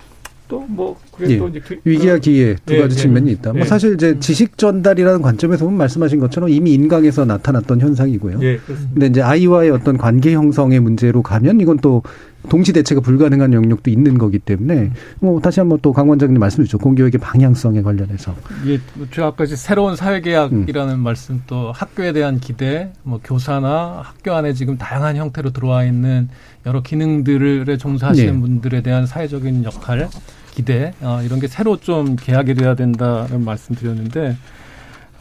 또뭐 그게 예. 이제 그, 위기와 기회 두 예, 가지 예. 측면이 있다. 뭐 예. 사실 이제 지식 전달이라는 관점에서 보면 말씀하신 것처럼 이미 인강에서 나타났던 현상이고요. 예, 그렇습니다. 근데 이제 아이와의 어떤 관계 형성의 문제로 가면 이건 또 동시 대체가 불가능한 영역도 있는 거기 때문에 뭐 다시 한번 또 강 원장님 말씀 주죠. 공교육의 방향성에 관련해서. 예, 제가 아까 이제 새로운 사회계약이라는 말씀 또 학교에 대한 기대, 뭐 교사나 학교 안에 지금 다양한 형태로 들어와 있는 여러 기능들에 종사하시는 예. 분들에 대한 사회적인 역할, 기대 어, 이런 게 새로 좀 계약이 돼야 된다는 말씀드렸는데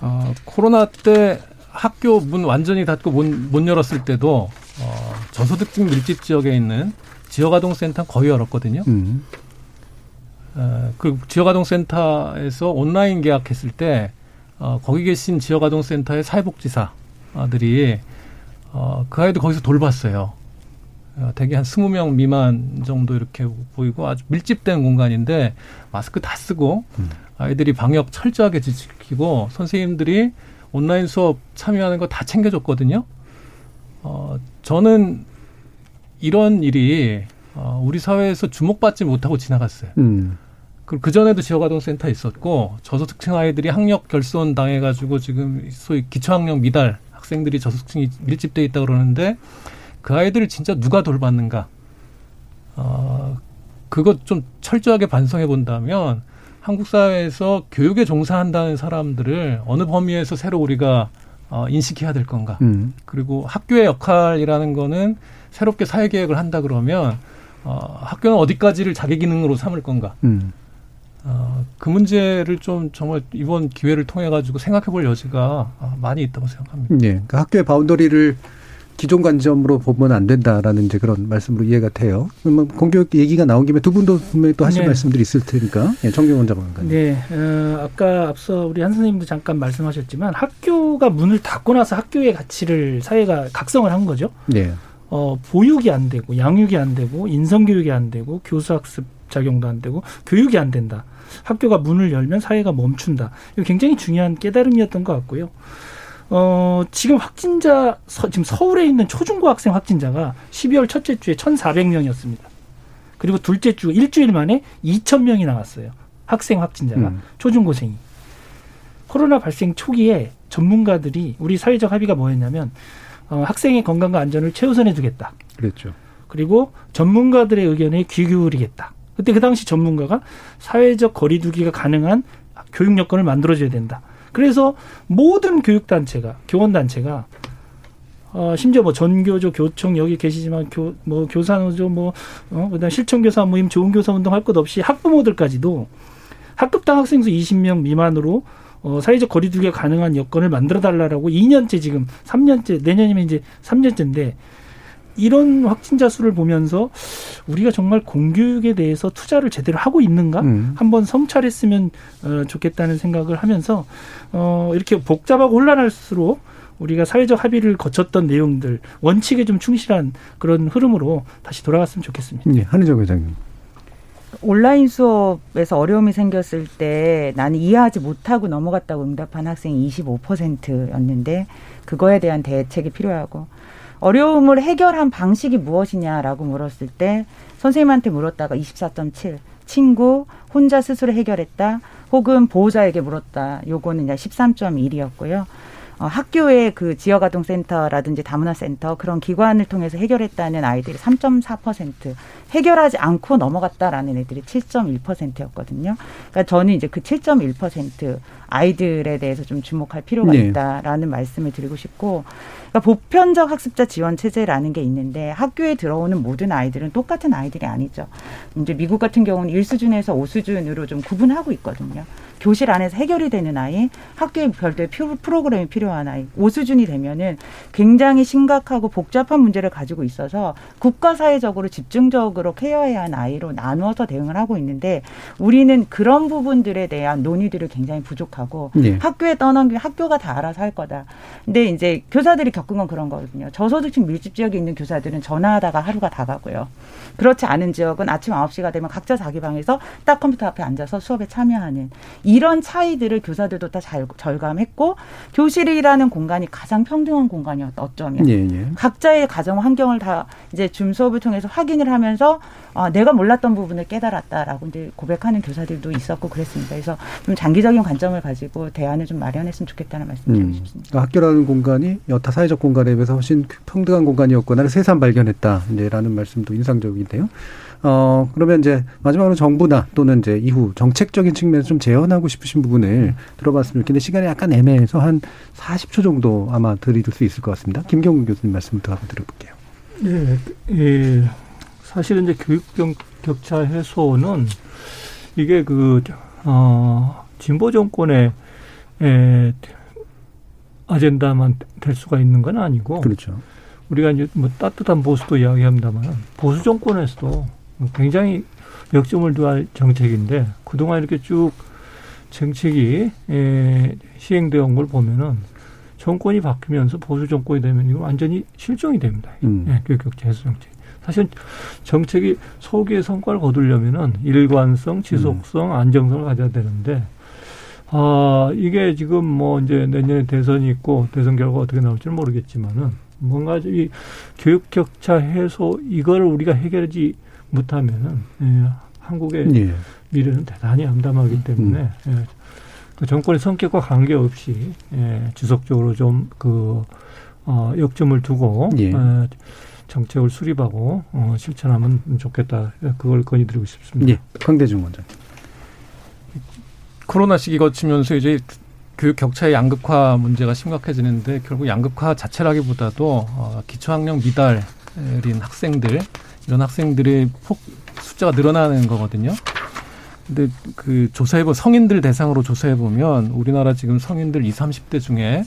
어, 코로나 때 학교 문 완전히 닫고 못, 못 열었을 때도 어, 저소득층 밀집 지역에 있는 지역아동센터 거의 열었거든요. 음. 어, 그 지역아동센터에서 온라인 계약했을 때 어, 거기 계신 지역아동센터의 사회복지사들이 어, 그 아이들 거기서 돌봤어요. 어, 대개 한 스무 명 미만 정도 이렇게 보이고 아주 밀집된 공간인데 마스크 다 쓰고 아이들이 방역 철저하게 지키고 선생님들이 온라인 수업 참여하는 거 다 챙겨줬거든요. 어, 저는 이런 일이 어, 우리 사회에서 주목받지 못하고 지나갔어요. 음. 그, 그전에도 지역아동센터 있었고, 저소득층 아이들이 학력 결손 당해가지고 지금 소위 기초학력 미달 학생들이 저소득층이 밀집돼 있다 그러는데, 그 아이들을 진짜 누가 돌봤는가? 어, 그것 좀 철저하게 반성해 본다면, 한국 사회에서 교육에 종사한다는 사람들을 어느 범위에서 새로 우리가 어, 인식해야 될 건가? 음. 그리고 학교의 역할이라는 거는 새롭게 사회 계획을 한다 그러면 어, 학교는 어디까지를 자기 기능으로 삼을 건가? 음. 어, 그 문제를 좀 정말 이번 기회를 통해 가지고 생각해 볼 여지가 어, 많이 있다고 생각합니다. 예. 그러니까 학교의 바운더리를 기존 관점으로 보면 안 된다라는 이제 그런 말씀으로 이해가 돼요. 그러면 공교육 얘기가 나온 김에 두 분도 분명히 또 하실 네. 말씀들이 있을 테니까. 예, 정경원 장관님. 네, 어, 아까 앞서 우리 한 선생님도 잠깐 말씀하셨지만 학교가 문을 닫고 나서 학교의 가치를 사회가 각성을 한 거죠. 네. 어, 보육이 안 되고 양육이 안 되고 인성교육이 안 되고 교수학습 작용도 안 되고 교육이 안 된다. 학교가 문을 열면 사회가 멈춘다. 이거 굉장히 중요한 깨달음이었던 것 같고요. 어, 지금 확진자, 서, 지금 서울에 있는 초중고 학생 확진자가 12월 첫째 주에 1,400명이었습니다. 그리고 둘째 주 일주일 만에 2,000명이 나왔어요. 학생 확진자가. 음. 초중고생이. 코로나 발생 초기에 전문가들이 우리 사회적 합의가 뭐였냐면 어, 학생의 건강과 안전을 최우선해 두겠다. 그랬죠. 그리고 전문가들의 의견에 귀 기울이겠다. 그때 그 당시 전문가가 사회적 거리두기가 가능한 교육 여건을 만들어줘야 된다. 그래서 모든 교육단체가 교원단체가 어, 심지어 뭐 전교조 교총 여기 계시지만 교 뭐 교사노조 뭐 어, 그다음 실천교사 모임 좋은 교사 운동 할 것 없이 학부모들까지도 학급 당 학생 수 20명 미만으로 어, 사회적 거리두기가 가능한 여건을 만들어 달라라고 2년째 지금 3년째 내년이면 이제 3년째인데 이런 확진자 수를 보면서 우리가 정말 공교육에 대해서 투자를 제대로 하고 있는가 음. 한번 성찰했으면 어, 좋겠다는 생각을 하면서 어, 이렇게 복잡하고 혼란할수록 우리가 사회적 합의를 거쳤던 내용들 원칙에 좀 충실한 그런 흐름으로 다시 돌아갔으면 좋겠습니다. 예, 한희정 회장님. 온라인 수업에서 어려움이 생겼을 때 나는 이해하지 못하고 넘어갔다고 응답한 학생이 25%였는데 그거에 대한 대책이 필요하고 어려움을 해결한 방식이 무엇이냐라고 물었을 때 선생님한테 물었다가 24.7 친구 혼자 스스로 해결했다 혹은 보호자에게 물었다 요거는 이제 13.1이었고요. 어, 학교의 그 지역아동센터라든지 다문화센터 그런 기관을 통해서 해결했다는 아이들이 3.4% 해결하지 않고 넘어갔다라는 애들이 7.1%였거든요. 그러니까 저는 이제 그 7.1% 아이들에 대해서 좀 주목할 필요가 네. 있다라는 말씀을 드리고 싶고 그러니까 보편적 학습자 지원 체제라는 게 있는데 학교에 들어오는 모든 아이들은 똑같은 아이들이 아니죠. 이제 미국 같은 경우는 1수준에서 5수준으로 좀 구분하고 있거든요. 교실 안에서 해결이 되는 아이, 학교에 별도의 프로그램이 필요한 아이, 5수준이 되면은 굉장히 심각하고 복잡한 문제를 가지고 있어서 국가 사회적으로 집중적으로 케어해야 하는 아이로 나누어서 대응을 하고 있는데 우리는 그런 부분들에 대한 논의들을 굉장히 부족하고 네. 학교에 떠넘기 학교가 다 알아서 할 거다. 근데 이제 교사들이 겪은 건 그런 거거든요. 저소득층 밀집 지역에 있는 교사들은 전화하다가 하루가 다 가고요. 그렇지 않은 지역은 아침 9시가 되면 각자 자기 방에서 딱 컴퓨터 앞에 앉아서 수업에 참여하는 이런 차이들을 교사들도 다 잘, 절감했고 교실이라는 공간이 가장 평등한 공간이었다. 어쩌면 예, 예. 각자의 가정 환경을 다 이제 줌 수업을 통해서 확인을 하면서 아, 내가 몰랐던 부분을 깨달았다라고 이제 고백하는 교사들도 있었고 그랬습니다. 그래서 좀 장기적인 관점을 가지고 대안을 좀 마련했으면 좋겠다는 말씀드리고 음, 싶습니다. 그러니까 학교라는 공간이 여타 사회적 공간에 비해서 훨씬 평등한 공간이었구나를 새삼 발견했다. 이제라는 말씀도 인상적인데요. 어, 그러면 이제 마지막으로 정부나 또는 이제 이후 정책적인 측면에서 좀 재현하고 싶으신 부분을 들어봤으면 좋겠는데 시간이 약간 애매해서 한 40초 정도 아마 드릴 수 있을 것 같습니다. 김경훈 교수님 말씀부터 한번 들어볼게요. 예, 예. 사실은 이제 교육 격차 해소는 이게 그, 어, 진보 정권의 에, 아젠다만 될 수가 있는 건 아니고. 그렇죠. 우리가 이제 뭐 따뜻한 보수도 이야기합니다만 보수 정권에서도 굉장히 역점을 두할 정책인데 그동안 이렇게 쭉 정책이 에, 시행되어 온 걸 보면은 정권이 바뀌면서 보수 정권이 되면 이거 완전히 실종이 됩니다. 음. 예, 교육격차 해소 정책. 사실 정책이 소기의 성과를 거두려면은 일관성, 지속성, 음. 안정성을 가져야 되는데 아 이게 지금 뭐 이제 내년에 대선이 있고 대선 결과 어떻게 나올지는 모르겠지만은 뭔가 이 교육 격차 해소 이걸 우리가 해결하지 못하면은 예, 한국의 예. 미래는 대단히 암담하기 때문에 음. 예, 그 정권의 성격과 관계없이 예, 지속적으로 좀그 어, 역점을 두고 예. 예, 정책을 수립하고 어, 실천하면 좋겠다. 그걸 건의드리고 싶습니다. 예. 강대중 원장. 코로나 시기 거치면서 이제 교육 격차의 양극화 문제가 심각해지는데 결국 양극화 자체라기보다도 어, 기초학력 미달인 학생들 이런 학생들의 폭 숫자가 늘어나는 거거든요. 근데 그 조사해보 성인들 대상으로 조사해 보면 우리나라 지금 성인들 20, 30대 중에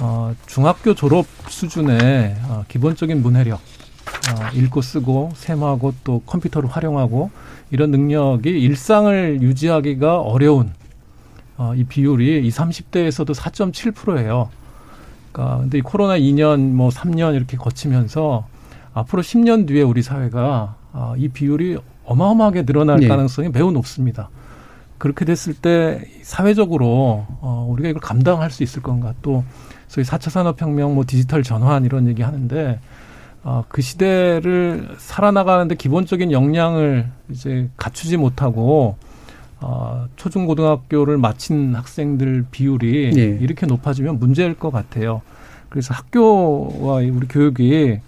어, 중학교 졸업 수준의 어, 기본적인 문해력, 어, 읽고 쓰고 셈하고 또 컴퓨터를 활용하고 이런 능력이 일상을 유지하기가 어려운 어, 이 비율이 20, 30대에서도 4.7%예요. 그러니까 근데 이 코로나 2년 뭐 3년 이렇게 거치면서 앞으로 10년 뒤에 우리 사회가 어, 이 비율이 어마어마하게 늘어날 네. 가능성이 매우 높습니다. 그렇게 됐을 때 사회적으로 어, 우리가 이걸 감당할 수 있을 건가 또 소위 4차 산업혁명 뭐 디지털 전환 이런 얘기 하는데 어, 그 시대를 살아나가는데 기본적인 역량을 이제 갖추지 못하고 어, 초중고등학교를 마친 학생들 비율이 네. 이렇게 높아지면 문제일 것 같아요. 그래서 학교와 우리 교육이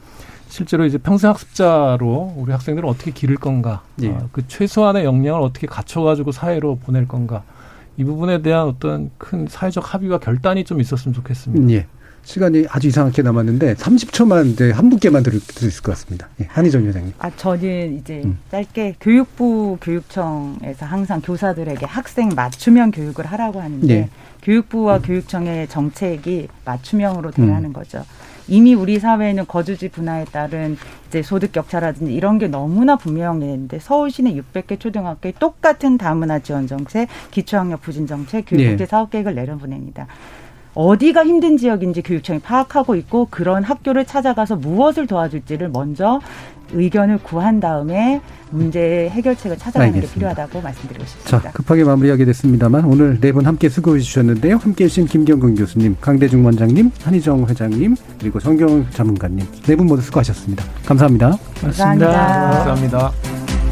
실제로 이제 평생학습자로 우리 학생들을 어떻게 기를 건가, 예. 어, 그 최소한의 역량을 어떻게 갖춰가지고 사회로 보낼 건가, 이 부분에 대한 어떤 큰 사회적 합의와 결단이 좀 있었으면 좋겠습니다. 예. 시간이 아주 이상하게 남았는데 30초만 이제 한 분께만 들을 수 있을 것 같습니다. 예, 한희정 회장님. 아 저는 이제 음. 짧게 교육부 교육청에서 항상 교사들에게 학생 맞춤형 교육을 하라고 하는데 예. 교육부와 음. 교육청의 정책이 맞춤형으로 되라는 음. 거죠. 이미 우리 사회에는 거주지 분화에 따른 이제 소득 격차라든지 이런 게 너무나 분명했는데 서울시내 600개 초등학교에 똑같은 다문화 지원 정책, 기초학력 부진 정책, 교육국제 네. 사업 계획을 내려보냅니다. 어디가 힘든 지역인지 교육청이 파악하고 있고 그런 학교를 찾아가서 무엇을 도와줄지를 먼저 의견을 구한 다음에 문제 해결책을 찾아가는 알겠습니다. 게 필요하다고 말씀드리고 싶습니다. 자, 급하게 마무리하게 됐습니다만 오늘 네 분 함께 수고해 주셨는데요. 함께 해주신 김경근 교수님, 강대중 원장님, 한희정 회장님, 그리고 정경 자문관님 네 분 모두 수고하셨습니다. 감사합니다. 감사합니다. 감사합니다. 감사합니다.